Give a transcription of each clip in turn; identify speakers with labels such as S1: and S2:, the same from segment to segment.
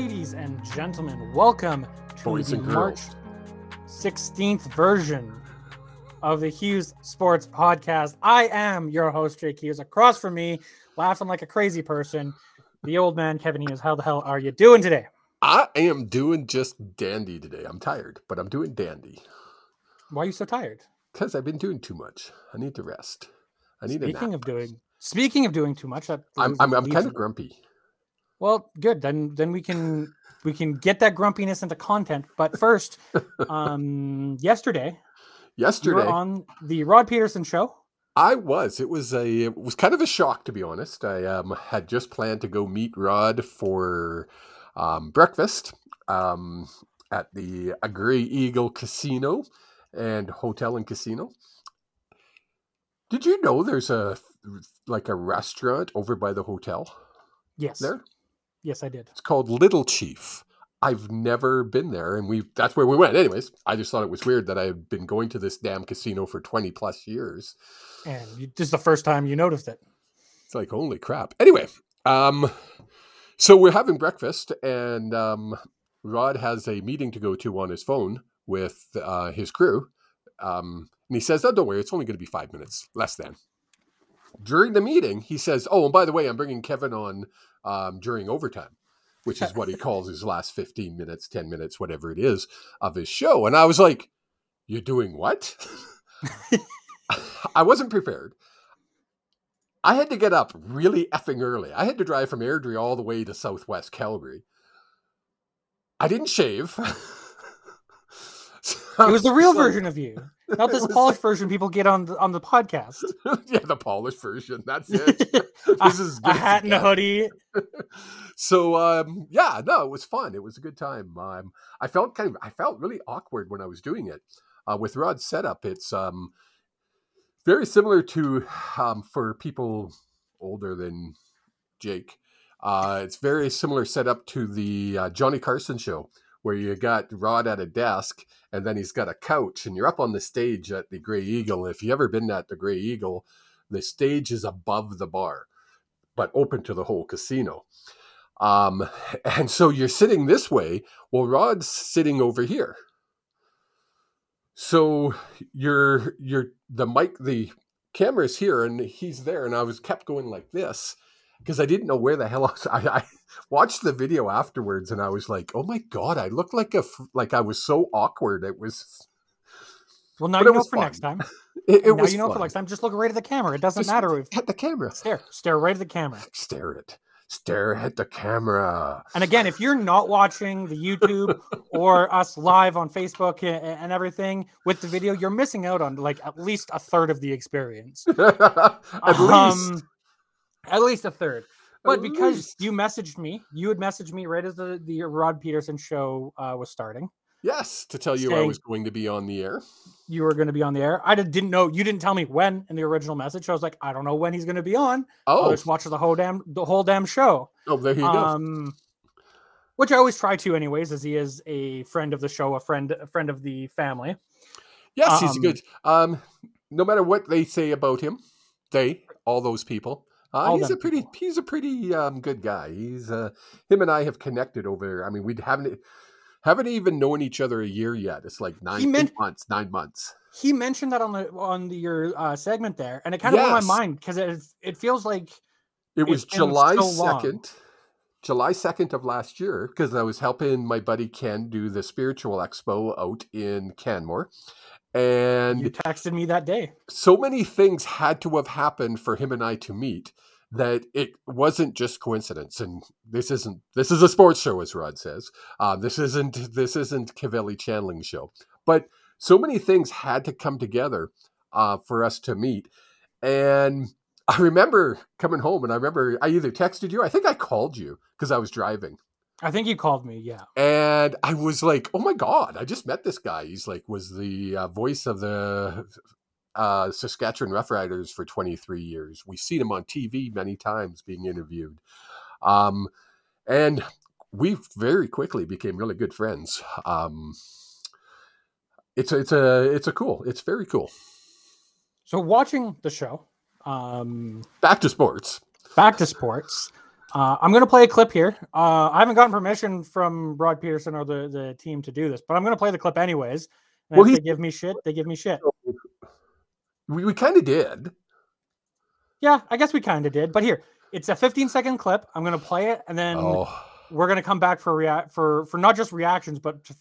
S1: Ladies and gentlemen, welcome to
S2: Boys
S1: the March 16th version of the Hughes Sports Podcast. I am your host, Jake Hughes. Across from me, laughing like a crazy person, the old man, Kevin Hughes. How the hell are you doing today?
S2: I am doing just dandy today. I'm tired, but I'm doing dandy
S1: Why are you so tired?
S2: because I've been doing too much. I need to rest. I need
S1: Speaking of doing speaking of doing too much,
S2: I'm I'm, I'm kind of grumpy.
S1: Well, good. Then then we can we can get that grumpiness into content. But first, um yesterday you
S2: Yesterday,
S1: were on the Rod Pedersen show.
S2: I was. It was a. It was kind of a shock, to be honest. I um, had just planned to go meet Rod for um, breakfast um, at the a Grey Eagle Casino and Hotel and Casino. Did you know there's a like a restaurant over by the hotel
S1: Yes.
S2: there?
S1: Yes, I did.
S2: It's called Little Chief. I've never been there, and we that's where we went. Anyways, I just thought it was weird that I had been going to this damn casino for twenty plus years.
S1: And you, this is the first time you noticed it.
S2: It's like holy crap. Anyway, um, so we're having breakfast, and um, Rod has a meeting to go to on his phone with uh, his crew, um, and he says, "Oh, don't worry, it's only going to be five minutes, less than." During the meeting, he says, "Oh, and by the way, I'm bringing Kevin on um, during overtime." Which is what he calls his last 15 minutes, 10 minutes, whatever it is, of his show. And I was like, You're doing what? I wasn't prepared. I had to get up really effing early. I had to drive from Airdrie all the way to Southwest Calgary. I didn't shave.
S1: It was the real version of you, not this polished version people get on the, on the podcast.
S2: yeah, the polished version. That's it. This is
S1: a hat and a hoodie.
S2: so um yeah no it was fun it was a good time um i felt kind of i felt really awkward when i was doing it uh, with rod's setup it's um very similar to um for people older than jake uh it's very similar setup to the uh, johnny carson show where you got rod at a desk and then he's got a couch and you're up on the stage at the grey eagle if you've ever been at the grey eagle the stage is above the bar but open to the whole casino um, and so you're sitting this way. Well, Rod's sitting over here. So you're you're the mic the camera's here and he's there, and I was kept going like this because I didn't know where the hell I was. I, I watched the video afterwards and I was like, oh my god, I looked like a like I was so awkward. It was
S1: Well, now
S2: But
S1: you know for
S2: fun.
S1: next time.
S2: it, it
S1: now
S2: was
S1: you know
S2: fun.
S1: for next time. Just look right at the camera. It doesn't
S2: Just
S1: matter if
S2: at the camera.
S1: stare stare right at the camera.
S2: Stare it. Stare at the camera.
S1: And again, if you're not watching the YouTube or us live on Facebook a- a- and everything with the video, you're missing out on like at least a third of the experience.
S2: at least.
S1: Um, at least a third. But because you messaged me, you had messaged me right as the, the Rod Pedersen show uh, was starting.
S2: Yes, to tell you I was going to be on the air.
S1: You were going to be on the air. I did, didn't know. You didn't tell me when in the original message. I was like, I don't know when he's going to be on. I'll
S2: Oh,
S1: just watch the whole damn the whole damn show.
S2: oh, there you go.
S1: Um, which I always try to, anyways, as he is a friend of the show, a friend, a friend of the family.
S2: Yes, he's
S1: um,
S2: good. Um, no matter what they say about him, they, all those people, uh, he's a pretty,
S1: people.
S2: he's a pretty um, good guy. He's uh, him and I have connected over. I mean, we haven't haven't even known each other a year yet. It's like nine eight months, nine months.
S1: He mentioned that on the on the, your uh, segment there, and it kind of blew my mind because it it feels like
S2: It was July
S1: so
S2: second, July second of last year, because I was helping my buddy Ken do the spiritual expo out in Canmore, and
S1: you texted me that day.
S2: so many things had to have happened for him and I to meet that it wasn't just coincidence. And this isn't this is a sports show, as Rod says. Uh, this isn't this isn't Cavelli Chanling show. But so many things had to come together uh, for us to meet. And I remember coming home, and I remember I either texted you, I think I called you because I was driving.
S1: I think you called me. Yeah.
S2: And I was like, "Oh my god! I just met this guy. He's like was the uh, voice of the uh, Saskatchewan Roughriders for 23 years. We've seen him on TV many times being interviewed, um, and we very quickly became really good friends. Um, it's a, it's a it's a cool. It's very cool.
S1: So watching the show, um,
S2: Back to sports.
S1: back to sports. Uh, I'm going to play a clip here. Uh, I haven't gotten permission from Rod Pedersen or the, the team to do this, but I'm going to play the clip anyways. And
S2: Well,
S1: if
S2: he-
S1: they give me shit, they give me shit.
S2: We, we kind of did.
S1: Yeah, I guess we kind of did. But here, it's a 15 second clip. I'm going to play it, and then
S2: Oh,
S1: we're going to come back for react for for not just reactions, but to,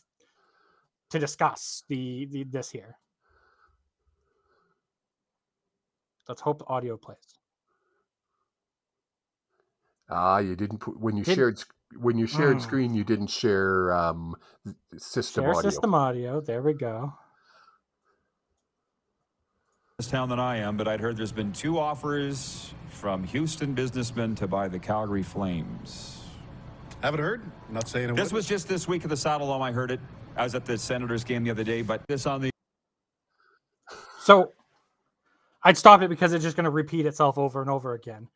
S1: to discuss the, the this here. Let's hope the audio plays.
S2: Ah, you didn't put when you
S1: Did-
S2: shared when you shared
S1: Mm.
S2: screen. You didn't share um, system
S1: Share
S2: audio.
S1: system audio. There we go.
S3: this town than I am, but I'd heard there's been two offers from Houston businessmen to buy the Calgary Flames.
S4: Haven't heard. Not saying it
S3: This
S4: wouldn't.
S3: was just this week at the Saddledome. I heard it. I was at the Senators game the other day, but this on the
S1: So I'd stop it because it's just going to repeat itself over and over again.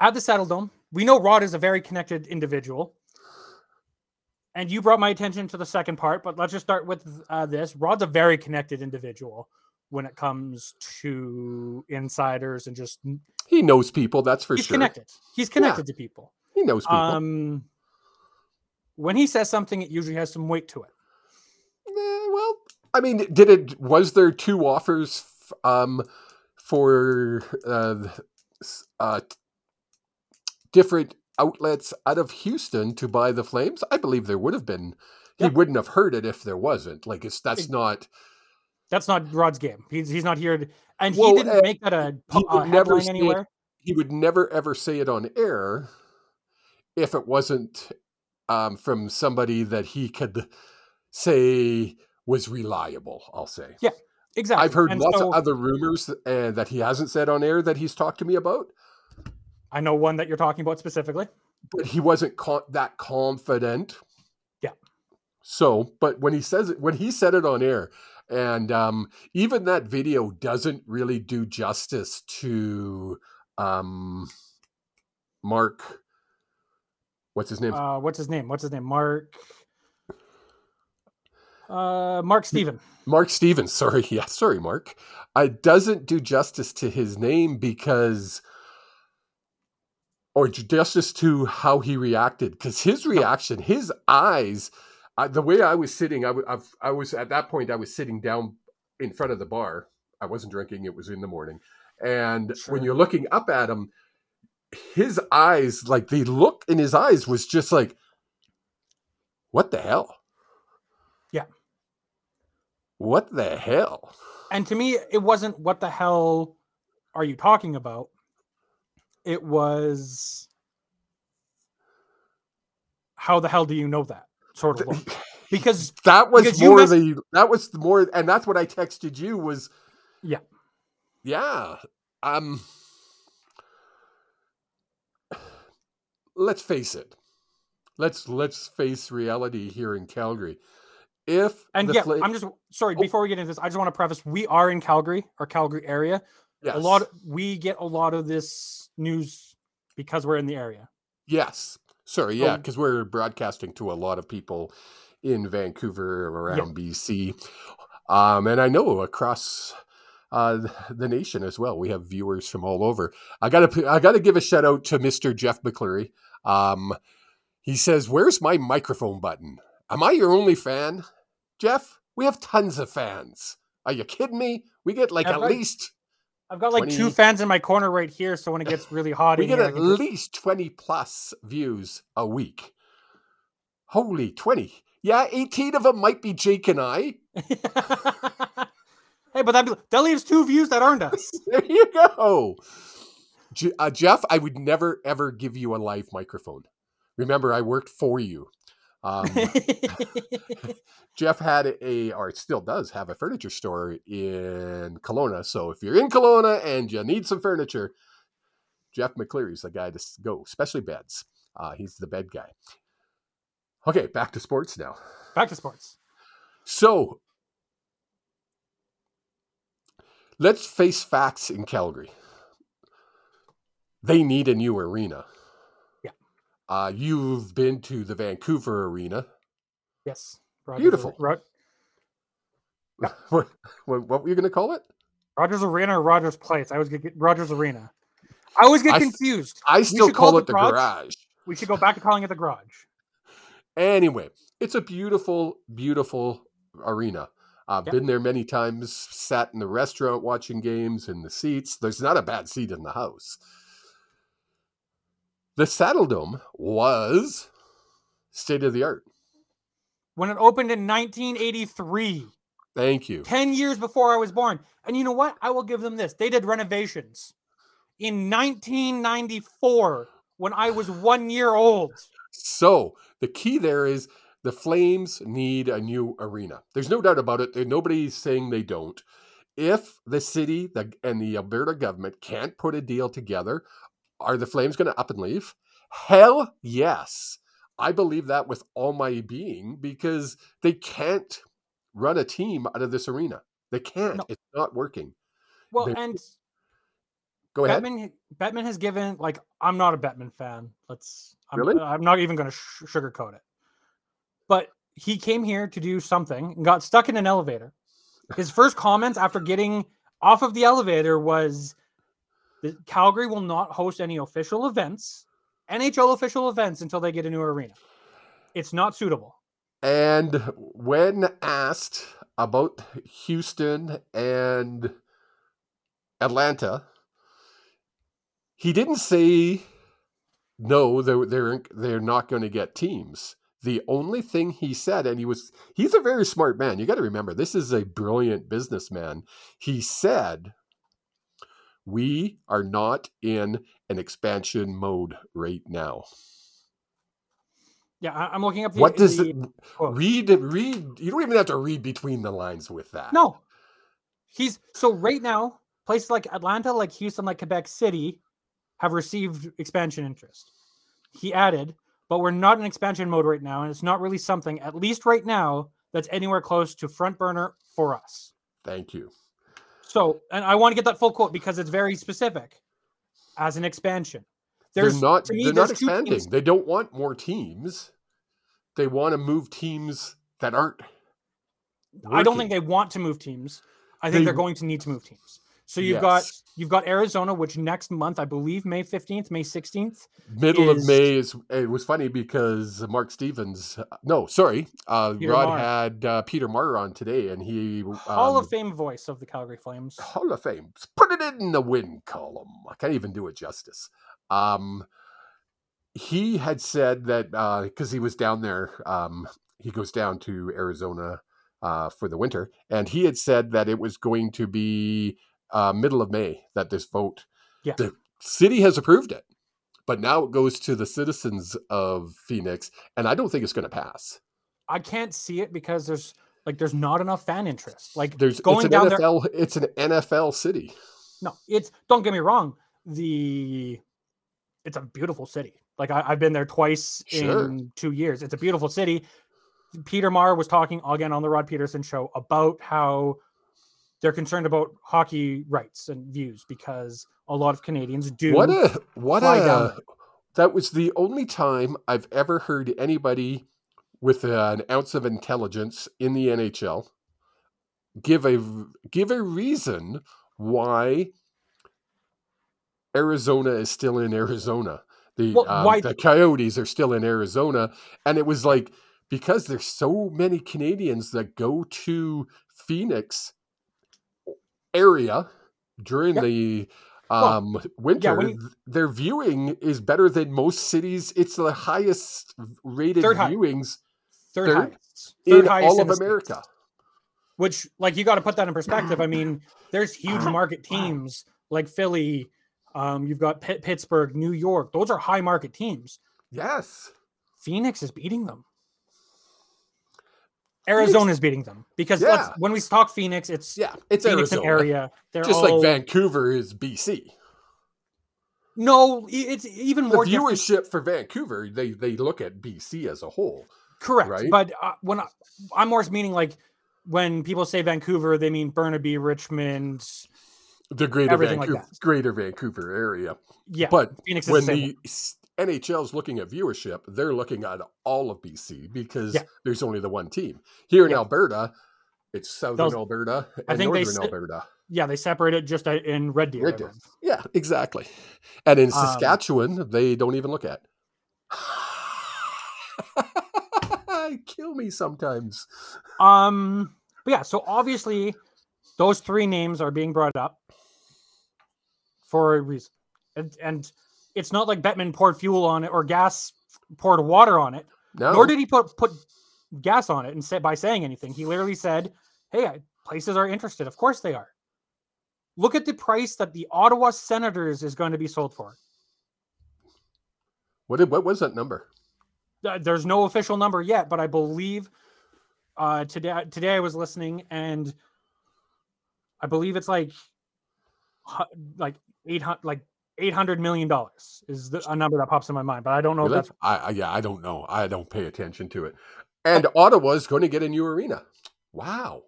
S1: At the Saddledome, we know Rod is a very connected individual. And you brought my attention to the second part, but let's just start with uh, this. Rod's a very connected individual when it comes to insiders and just
S2: He knows people. That's for sure.
S1: he's
S2: sure.
S1: connected. He's connected to people.
S2: He knows people.
S1: Um, when he says something, it usually has some weight to it.
S2: Eh, well, I mean, did it? Was there two offers f- um, for uh, uh, different outlets out of Houston to buy the Flames? I believe there would have been. He
S1: Yeah.
S2: wouldn't have heard it if there wasn't. Like it's that's
S1: Ex-
S2: not.
S1: That's not Rod's game. He's he's not here, to, and
S2: Well,
S1: he didn't
S2: uh,
S1: make that a,
S2: he
S1: a
S2: would never
S1: headline
S2: say it.
S1: anywhere.
S2: He would never ever say it on air if it wasn't um, from somebody that he could say was reliable. I'll say.
S1: Yeah, Exactly.
S2: I've heard
S1: And
S2: lots
S1: so
S2: of other rumors uh, that he hasn't said on air that he's talked to me about,
S1: I know one that you're talking about specifically.
S2: but he wasn't co- that confident.
S1: Yeah.
S2: So, but when he says it, when he said it on air, and um, even that video doesn't really do justice to um, Mark. What's his name?
S1: Uh, what's his name? What's his name? Mark. Uh, Mark Steven.
S2: Mark Stevens. Sorry, yeah, sorry, Mark. It doesn't do justice to his name because, or ju- justice to how he reacted. Because his reaction, his eyes, uh, the way I was sitting, I, w- I've- I was at that point, I was sitting down in front of the bar. I wasn't drinking; it was in the morning. And
S1: Sure.
S2: when you're looking up at him, his eyes, like the look in his eyes, was just like, "What the hell?"
S1: Yeah.
S2: What the hell?
S1: And to me, it wasn't what the hell are you talking about? It was how the hell do you know that sort of look? Because
S2: that was
S1: Because
S2: more the that was the more and that's what I texted you was
S1: Yeah.
S2: yeah um let's face it let's let's face reality here in Calgary if
S1: and yeah,
S2: Fla-
S1: I'm just sorry.
S2: Oh.
S1: Before we get into this, I just want to preface: we are in Calgary, or Calgary area.
S2: Yes,
S1: A lot. we get a lot of this news because we're in the area.
S2: yes sorry yeah because we're broadcasting to a lot of people in Vancouver around BC um and I know across uh, the nation as well. We have viewers from all over. I gotta I gotta give a shout out to Mr. Jeff McCleary. Um, he says, "Where's my microphone button? Am I your only fan, Jeff? We have tons of fans. Are you kidding me? We get like at least
S1: I've got like
S2: 20
S1: two fans in my corner right here, so when it gets really hot,
S2: we get
S1: here,
S2: at
S1: just-
S2: least twenty plus views a week. Holy twenty! Yeah, eighteen of them might be Jake and I.
S1: hey, but that that leaves two views that aren't us.
S2: There you go. Je- uh, Jeff, I would never ever give you a live microphone. Remember, I worked for you. Um, Jeff had a, or still does have a furniture store in Kelowna. So if you're in Kelowna and you need some furniture, Jeff McCleary's the guy to go, especially beds. Uh, he's the bed guy. Okay, back to sports now.
S1: Back to sports.
S2: So let's face facts in Calgary. They need a new arena. Uh, you've been to the Vancouver arena.
S1: Yes. Rogers
S2: Beautiful.
S1: Ro-
S2: what, what, were you going to call it?
S1: Rogers Arena or Rogers Place? I was gonna get Rogers Arena. I always get
S2: I
S1: confused.
S2: I still
S1: should call
S2: call
S1: it
S2: the
S1: garage.
S2: garage.
S1: We should go back to calling it the garage.
S2: Anyway, it's a beautiful, beautiful arena. I've
S1: Yep.
S2: been there many times, sat in the restaurant watching games in the seats. There's not a bad seat in the house. The Saddle Dome was state of the art.
S1: When it opened in 1983,
S2: Thank you.
S1: 10 years before I was born. And you know what? I will give them this. They did renovations in 1994 when I was one year old.
S2: So the key there is the Flames need a new arena. There's no doubt about it. Nobody's saying they don't. If the city and the Alberta government can't put a deal together, are the Flames going to up and leave? Hell yes. I believe that with all my being because they can't run a team out of this arena. They can't.
S1: No.
S2: It's not working.
S1: Well,
S2: They-
S1: and
S2: Go ahead.
S1: Bettman, Bettman has given, like, I'm not a Bettman fan. Let's, I'm,
S2: Really?
S1: I'm not even going to sh- sugarcoat it. But he came here to do something and got stuck in an elevator. His first comments after getting off of the elevator was that Calgary will not host any official events, NHL official events, until they get a new arena. It's not suitable.
S2: And when asked about Houston and Atlanta, he didn't say no, they're they're they're not going to get teams. The only thing he said, and he was he's a very smart man. You got to remember, this is a brilliant businessman. He said, "We are not in an expansion mode right now."
S1: Yeah, I, am looking up the.
S2: what does
S1: the
S2: it read read you don't even have to read between the lines with that
S1: No. He's so right now, places like Atlanta, like Houston, like Quebec City have received expansion interest. He added, but we're not in expansion mode right now, and it's not really something, at least right now, that's anywhere close to front burner for us.
S2: thank you
S1: So, and I want to get that full quote because it's very specific as an expansion. There's
S2: they're not
S1: me,
S2: they're not expanding they don't want more teams they want to move teams that aren't
S1: I don't think they want to move teams. I think
S2: they,
S1: are going to need to move teams. So you've got you've got Arizona, which next month, I believe May 15th, May 16th.
S2: middle of may is it was funny because mark stevens no sorry uh
S1: Peter
S2: rod
S1: Maher.
S2: had uh, peter maher on today and he
S1: Hall
S2: um,
S1: of Fame voice of the Calgary Flames.
S2: Hall of Fame. Put it in the win column. I can't even do it justice. Um, he had said that because he was down there, um, he goes down to Arizona uh, for the winter, and he had said that it was going to be uh, middle of May that this vote.
S1: Yeah.
S2: The city has approved it, but now it goes to the citizens of Phoenix, and I don't think it's going to pass.
S1: I can't see it because there's like there's not enough fan interest. Like
S2: There's
S1: going
S2: it's an
S1: down there.
S2: NFL. It's an NFL city.
S1: No, it's don't get me wrong. The it's a beautiful city. Like I, I've been there twice
S2: Sure.
S1: in two years. It's a beautiful city. Peter Maher was talking again on the Rod Pedersen show about how they're concerned about hockey rights and views because a lot of Canadians do.
S2: What a what a that was the only time I've ever heard anybody with an ounce of intelligence in the NHL give a give a reason why Arizona is still in Arizona. The
S1: Well,
S2: um, the Coyotes are still in Arizona, and it was like because there's so many Canadians that go to Phoenix area during
S1: Yep.
S2: the
S1: Well,
S2: um winter
S1: when you-
S2: their viewing is better than most cities it's the highest rated
S1: Third
S2: viewings
S1: third,
S2: third
S1: highest, third
S2: in
S1: highest
S2: all of
S1: the States.
S2: america
S1: which like you got to put that in perspective. I mean, there's huge market teams like Philly. Um, you've got Pitt, Pittsburgh, New York. Those are high market teams.
S2: yes
S1: Phoenix is beating them. Arizona is beating them because
S2: Yeah.
S1: when we talk Phoenix, it's
S2: yeah it's
S1: Phoenix
S2: arizona
S1: area. They're
S2: just
S1: all,
S2: like vancouver is bc
S1: No, it's even
S2: the
S1: more different.
S2: viewership for vancouver they they look at bc as a whole
S1: Correct,
S2: right?
S1: but uh, when I, I'm more meaning like when people say Vancouver, they mean Burnaby, Richmond.
S2: the greater
S1: Everything like
S2: vancouver greater vancouver area
S1: Yeah,
S2: but
S1: Phoenix is
S2: when
S1: the same.
S2: the s- NHL is looking at viewership, they're looking at all of BC because
S1: Yeah.
S2: there's only the one team. Here in
S1: Yeah.
S2: Alberta, It's southern Alberta and
S1: I think they
S2: northern
S1: said-
S2: Alberta.
S1: Yeah, they separate it just uh, in Red Deer.
S2: Red Deer. Yeah, exactly. And in
S1: Um,
S2: Saskatchewan, they don't even look at. Kill me sometimes.
S1: Um, but yeah, so obviously those three names are being brought up for a reason, and, and it's not like Bettman poured fuel on it or gas poured water on it.
S2: No,
S1: Nor did he put put gas on it and said by saying anything. He literally said, "Hey, I- places are interested. Of course they are. Look at the price that the Ottawa Senators is going to be sold for.
S2: what did, what was that number?
S1: Uh, There's no official number yet, but I believe uh, today today I was listening and I believe it's like like eight hundred like eight hundred million dollars is the, a number that pops in my mind, but I don't know
S2: Really?
S1: that's
S2: I, I yeah, I don't know. I don't pay attention to it. And Ottawa's going to get a new arena. Wow.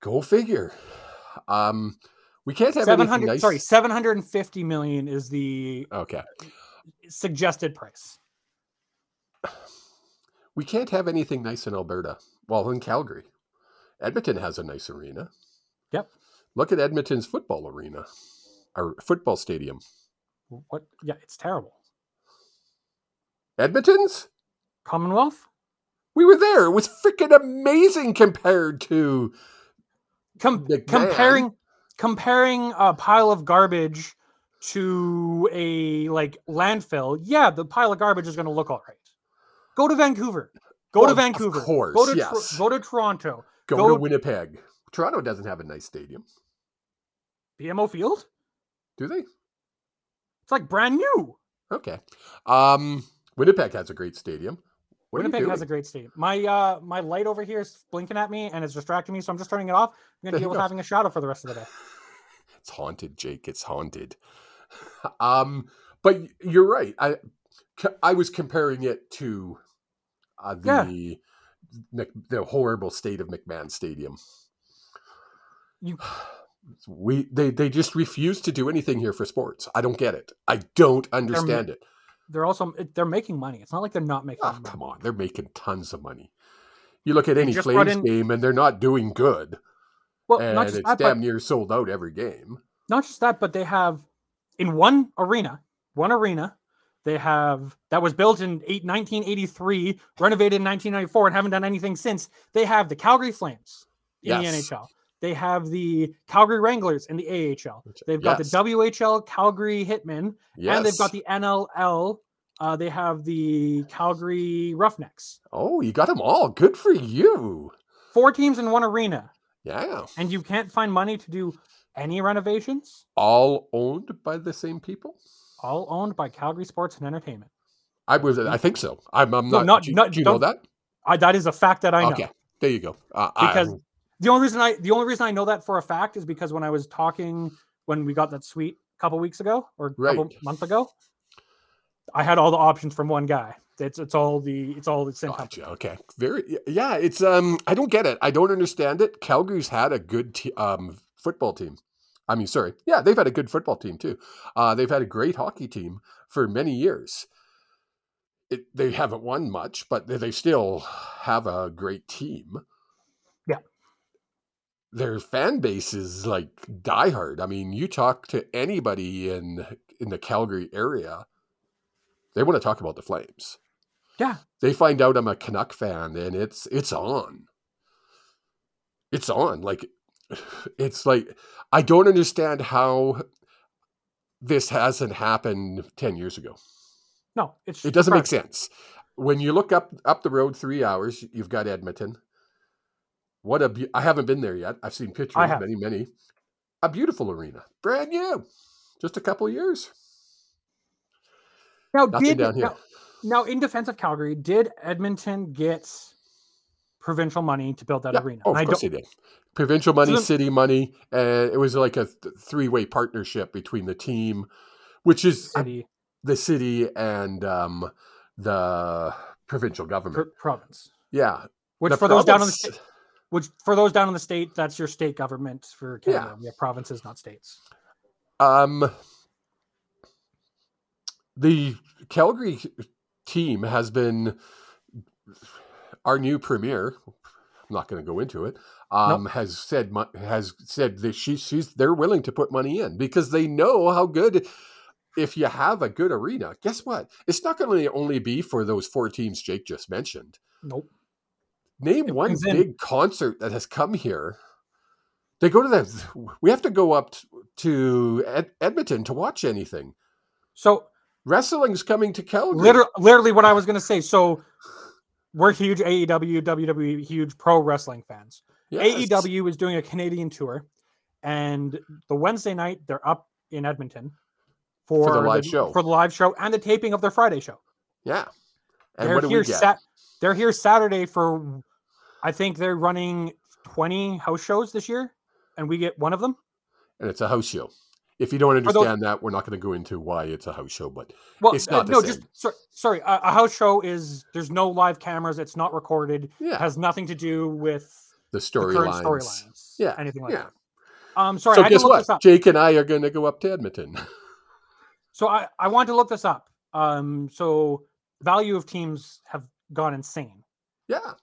S2: Go figure. Um, we can't have
S1: seven
S2: anything
S1: hundred.
S2: nice.
S1: Sorry, seven hundred and fifty million is the
S2: Okay.
S1: suggested price.
S2: We can't have anything nice in Alberta. Well, in Calgary, Edmonton has a nice arena.
S1: Yep.
S2: Look at Edmonton's football arena, or football stadium.
S1: What? Yeah, it's terrible.
S2: Edmonton's?
S1: Commonwealth
S2: We were there. It was freaking amazing compared to.
S1: Com- comparing comparing a pile of garbage to a like landfill. Yeah, the pile of garbage is going to look all right. Go to Vancouver. Go
S2: Well,
S1: to
S2: of
S1: Vancouver.
S2: course,
S1: go to
S2: yes.
S1: go to Toronto.
S2: Go,
S1: Go-
S2: to Winnipeg. Toronto doesn't have a nice stadium,
S1: BMO Field.
S2: Do they?
S1: It's like brand new.
S2: Okay. Um, Winnipeg has a great stadium. What
S1: Winnipeg has a great stadium. My uh my light over here is blinking at me and it's distracting me, so I'm just turning it off. I'm gonna deal with having a shadow for the rest of the day.
S2: It's haunted, Jake. It's haunted. um, but you're right. I I was comparing it to uh, the Mc- the horrible state of McMahon Stadium.
S1: You-
S2: we they they just refuse to do anything here for sports. I don't get it. I don't understand it.
S1: They're also they're making money. It's not like they're not making
S2: Oh,
S1: money.
S2: come on, they're making tons of money. You look at any Flames
S1: in-
S2: game, and they're not doing good,
S1: Well,
S2: and
S1: not
S2: it's
S1: that,
S2: damn near sold out every game.
S1: not just that, but they have in one arena, one arena, they have that was built in eight, 1983, renovated in 1994, and haven't done anything since. They have the Calgary Flames in
S2: Yes.
S1: the NHL. They have the Calgary Wranglers in the AHL. They've got
S2: Yes.
S1: the WHL Calgary Hitmen,
S2: Yes.
S1: and they've got the NLL. Uh, they have the Calgary Roughnecks.
S2: Oh, you got them all. Good for you.
S1: Four teams in one arena,
S2: Yeah.
S1: and you can't find money to do any renovations.
S2: All owned by the same people?
S1: All owned by Calgary Sports and Entertainment.
S2: I was I think so. I'm, I'm
S1: No,
S2: not,
S1: not-
S2: do, you-
S1: not-
S2: do you know that?
S1: I, that is a fact that I know.
S2: Okay. There you go. Uh, I-
S1: Because the only reason I the only reason I know that for a fact is because when I was talking when we got that suite a couple weeks ago or a couple
S2: Right.
S1: months ago, I had all the options from one guy. It's it's all the it's all the same company.
S2: Gotcha. Okay. Very yeah, it's um I don't get it. I don't understand it. Calgary's had a good te- um football team. I mean, sorry. Yeah, they've had a good football team too. Uh they've had a great hockey team for many years. It, they haven't won much, but they, they still have a great team. Their fan base is like diehard. I mean, you talk to anybody in in the Calgary area, they want to talk about the Flames
S1: Yeah.
S2: they find out I'm a Canuck fan and it's it's on. It's on. Like it's like I don't understand how this hasn't happened 10 years ago.
S1: No, it's
S2: It doesn't make sense. When you look up up the road 3 hours, you've got Edmonton. What a be- I haven't been there yet. I've seen pictures, many many. A beautiful arena. Brand new. Just a couple of years.
S1: Now,
S2: Nothing
S1: did
S2: down here.
S1: now, now in defense of Calgary, did Edmonton get provincial money to build that
S2: Yeah.
S1: arena?
S2: Oh,
S1: And
S2: of
S1: I
S2: course
S1: don't-
S2: they did. Provincial money,
S1: then-
S2: city money, and it was like a th- three-way partnership between the team, which is uh, the city and um, the provincial
S1: pr-
S2: government.
S1: province.
S2: yeah,
S1: Which
S2: the
S1: for those down on the
S2: province-
S1: which for those down in the state, that's your state government for
S2: Yeah.
S1: Canada. We have provinces, not states.
S2: Um, the Calgary team has been our new premier. I'm not going to go into it. Um, has said has said that she she's they're willing to put money in because they know how good. If you have a good arena, guess what? It's not going to only be for those four teams Jake just mentioned.
S1: Nope.
S2: Name
S1: It
S2: one
S1: in-
S2: big concert that has come here. They go to that. We have to go up to Ed- Edmonton to watch anything.
S1: So
S2: Wrestling's coming to Calgary.
S1: literally, literally what I was going to say. So we're huge AEW, WWE, huge pro wrestling fans.
S2: Yes.
S1: AEW is doing a Canadian tour, and the Wednesday night they're up in Edmonton for,
S2: the live show.
S1: for the live show and the taping of their Friday show.
S2: Yeah. And
S1: they're here? Sat- they're here Saturday for, I think they're running twenty house shows this year, and we get one of them.
S2: and it's a house show. If you don't
S1: those-
S2: understand that, we're not going to go into why it's a house show, but
S1: Well,
S2: It's
S1: uh,
S2: not the
S1: no,
S2: same.
S1: just so, sorry. A, a house show is there's no live cameras. It's not recorded. It
S2: yeah,
S1: has nothing to do with
S2: the storylines.
S1: storylines.
S2: Yeah,
S1: anything like
S2: yeah.
S1: that. Um, sorry,
S2: so
S1: I
S2: guess
S1: look
S2: what?
S1: this up.
S2: Jake and I are going to go up to Edmonton.
S1: So I I want to look this up. Um, so value of teams have gone insane.
S2: yeah,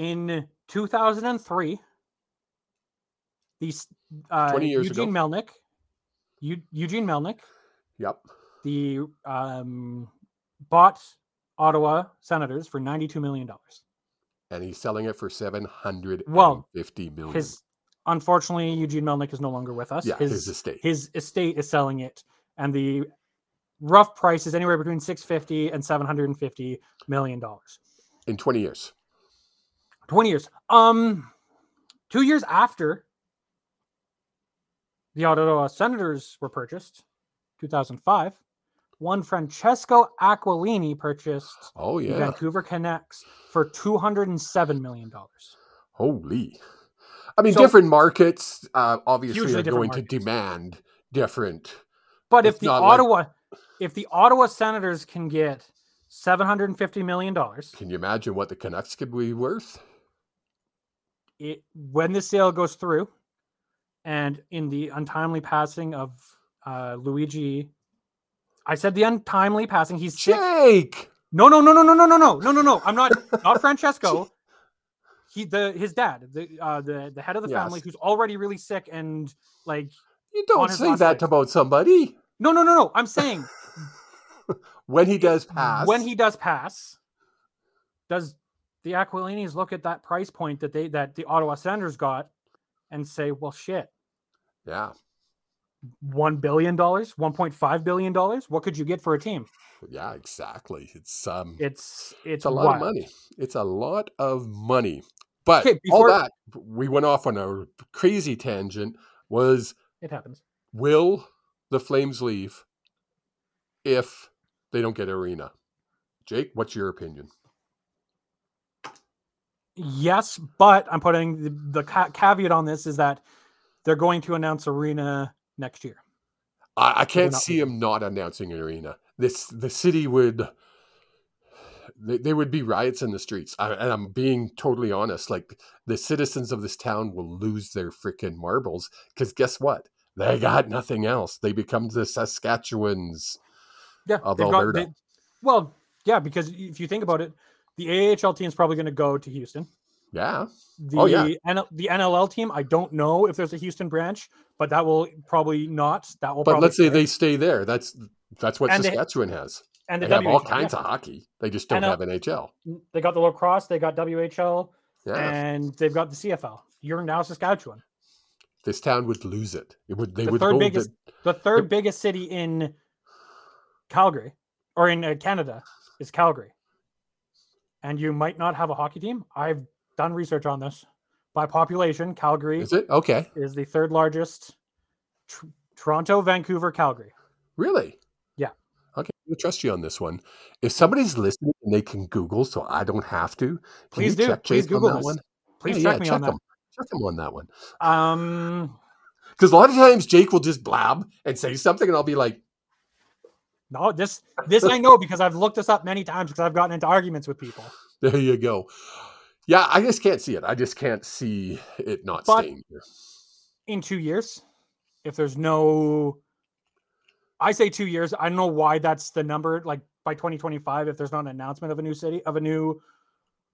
S1: In 2003, these uh,
S2: 20
S1: Eugene
S2: ago.
S1: Melnyk, Eu- Eugene Melnyk,
S2: yep.
S1: the um, bought Ottawa Senators for 92 million dollars.
S2: And he's selling it for seven hundred
S1: Well,
S2: fifty million.
S1: His unfortunately Eugene Melnyk is no longer with us.
S2: yeah,
S1: his
S2: his estate.
S1: his estate is selling it, and the rough price is anywhere between 650 and 750 million dollars.
S2: in twenty years.
S1: 20 years. Um, two years after the Ottawa Senators were purchased, 2005, one Francesco Aquilini purchased
S2: Oh
S1: the
S2: yeah,
S1: Vancouver Canucks for 207 million dollars.
S2: holy. I mean,
S1: So-
S2: different markets uh, obviously are going to demand different.
S1: But if the
S2: not like-
S1: Ottawa, if the Ottawa Senators can get 750 million dollars,
S2: Can you imagine what the Canucks could be worth?
S1: It when the sale goes through, and in the untimely passing of uh, Luigi, I said the untimely passing. He's sick.
S2: Jake.
S1: No, no, no, no, no, no, no, no, no, no, no. I'm not not Francesco. He the his dad, the uh, the the head of the family, who's already really sick and like
S2: You don't say that
S1: legs.
S2: about somebody.
S1: no, no, no, no. I'm saying
S2: When he does pass,
S1: when he does pass, does the Aquilinis look at that price point that they that the Ottawa Senators got and say, well, shit,
S2: yeah,
S1: one billion dollars, one point five billion dollars, what could you get for a team?
S2: yeah, exactly. It's um,
S1: It's it's,
S2: it's a lot
S1: wild.
S2: of money. It's a lot of money. But
S1: Okay, before-
S2: all that we went off on a crazy tangent. Was
S1: It happens.
S2: will the Flames leave if they don't get arena? Jake, what's your opinion?
S1: Yes, but I'm putting the, the ca- caveat on this is that they're going to announce arena next year.
S2: I, I can't see him not announcing an arena. This the city would. They, they would be riots in the streets, I, and I'm being totally honest. Like the citizens of this town will lose their freaking marbles because guess what? They got nothing else. They become the Saskatchewans.
S1: Yeah,
S2: Of
S1: they've got-
S2: Alberta.
S1: they- well, yeah, because if you think about it, the AHL team is probably going to go to Houston.
S2: Yeah,
S1: The
S2: Oh, yeah.
S1: NL the NLL team, I don't know if there's a Houston branch, but that will probably not. That will.
S2: but let's say
S1: stay.
S2: they stay there. That's that's what
S1: And they-
S2: Saskatchewan has.
S1: and
S2: They
S1: the
S2: have all kinds
S1: yeah.
S2: of hockey. They just don't
S1: NL
S2: have NHL.
S1: They got the lacrosse, they got WHL,
S2: Yeah,
S1: and they've got the CFL. You're now Saskatchewan,
S2: this town would lose it. It would. They
S1: The
S2: would
S1: third biggest-
S2: to-
S1: the third biggest city in Calgary or in uh, Canada is Calgary. And you might not have a hockey team. I've done research on this. By population, Calgary
S2: is it okay?
S1: is the third largest. Tr- Toronto, Vancouver, Calgary.
S2: Really?
S1: Yeah.
S2: Okay, I'm trust you on this one. If somebody's listening and they can Google, so I don't have to,
S1: Please do.
S2: check
S1: Please Google
S2: on that
S1: this.
S2: one?
S1: Please
S2: Yeah,
S1: check
S2: yeah,
S1: me
S2: check
S1: on that.
S2: him. Check him on that one.
S1: Um,
S2: Because a lot of times Jake will just blab and say something, and I'll be like,
S1: no, this this I know because I've looked this up many times because I've gotten into arguments with people.
S2: "There you go." Yeah, I just can't see it. I just can't see it not
S1: But-
S2: staying here.
S1: In two years, if there's no, I say two years. I don't know why that's the number. Like by 2025, if there's not an announcement of a new city of a new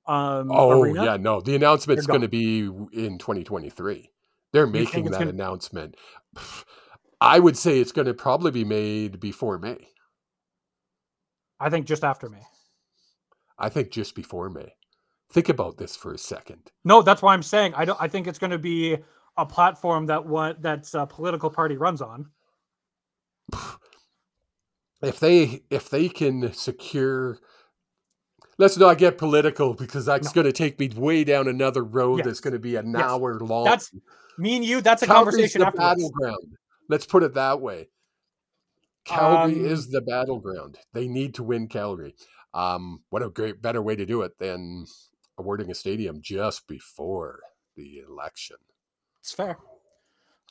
S1: um,
S2: Oh
S1: arena.
S2: yeah, no. The announcement's to be in 2023. They're making that
S1: gonna-
S2: announcement. I would say it's going to probably be made before May.
S1: I think just after May.
S2: I think just before May. Think about this for a second.
S1: No, that's why I'm saying I don't. I think it's going to be a platform that what that's a political party runs on.
S2: If they if they can secure Let's not get political because that's
S1: No.
S2: going to take me way down another road that's going to be an
S1: Yes.
S2: hour long.
S1: That's me and you. That's a
S2: Calgary's
S1: conversation
S2: the
S1: afterwards.
S2: battleground. Let's put it that way. Calgary
S1: Um,
S2: is the battleground. They need to win Calgary. Um, what a great better way to do it than awarding a stadium just before the election.
S1: It's fair.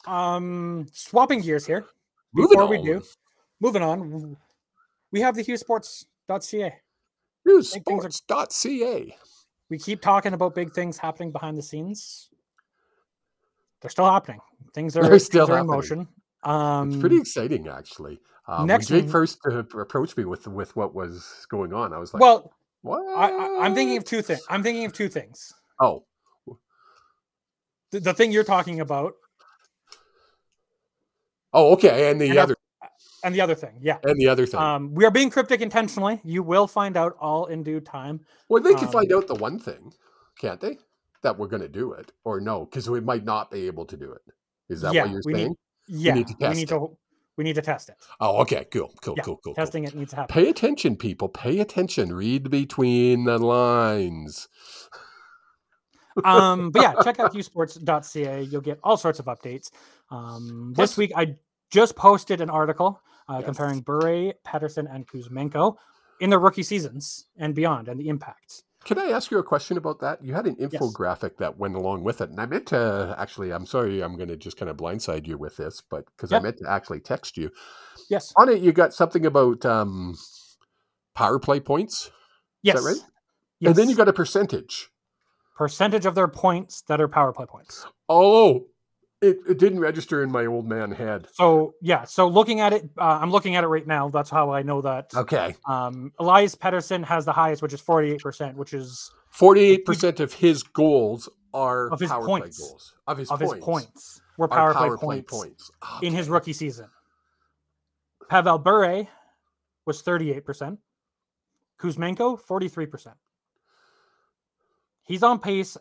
S1: Um, swapping gears here.
S2: Moving
S1: Before we
S2: on.
S1: do, moving on, we have the HughesSports.ca. things We keep talking about big things happening behind the scenes. They're still happening. Things are
S2: They're still
S1: things are in motion. Um,
S2: It's pretty exciting, actually. Um,
S1: next
S2: when Jake first uh, approached me with with what was going on, I was like,
S1: well.
S2: what?
S1: I, I'm thinking of two things. I'm thinking of two things.
S2: Oh,
S1: The, the thing you're talking about,
S2: oh, okay, and the
S1: And I-
S2: other
S1: and the other thing. Yeah.
S2: and the other thing.
S1: Um, we are being cryptic intentionally. You will find out all in due time.
S2: well, they can
S1: um,
S2: find out the one thing, can't they? That we're going to do it, or no? Because we might not be able to do it. Is that
S1: Yeah,
S2: what you're
S1: we need-
S2: saying?
S1: Yeah, You
S2: need to
S1: we
S2: test
S1: need to we need to test it.
S2: Oh, okay, cool, cool,
S1: Yeah,
S2: cool, cool. cool.
S1: Testing it needs to happen.
S2: Pay attention, people. Pay attention. Read between the lines.
S1: um, but yeah, check out HughesSports.ca. You'll get all sorts of updates. Um, this week, I just posted an article uh,
S2: Yes.
S1: comparing Bure, Pettersson, and Kuzmenko in their rookie seasons and beyond, and the impact.
S2: Can I ask you a question about that? You had an infographic that went along with it, and I meant to actually. I'm sorry, I'm going to just kind of blindside you with this, but because I meant to actually text you
S1: Yes,
S2: on it. You got something about um, power play points,
S1: yes,
S2: right?
S1: yes.
S2: and then you got a percentage.
S1: percentage of their points that are power play points.
S2: Oh, it, it didn't register in my old man head.
S1: So yeah, so looking at it, uh, I'm looking at it right now. That's how I know that.
S2: Okay,
S1: Um, Elias Pettersson has the highest, which is 48%, which is
S2: forty-eight percent of his goals are
S1: Of his
S2: power
S1: points.
S2: play goals of his
S1: of
S2: points.
S1: his points were
S2: are
S1: power, play, points,
S2: points
S1: in his rookie season. Pavel Bure was 38%. Kuzmenko, 43%. He's on pace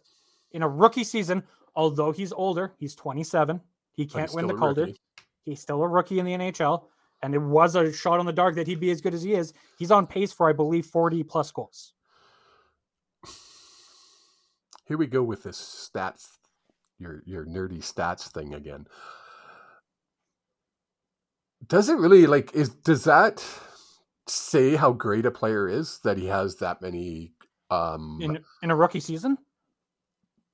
S1: in a rookie season, although he's older, he's 27. He can't win the Calder.
S2: rookie.
S1: He's still a rookie in the NHL, and it was a shot on the dark that he'd be as good as he is. He's on pace for, I believe, 40 plus goals.
S2: Here we go with this stats, your your nerdy stats thing again. Does it really like is does that say how great a player is that he has that many um
S1: In in a rookie season,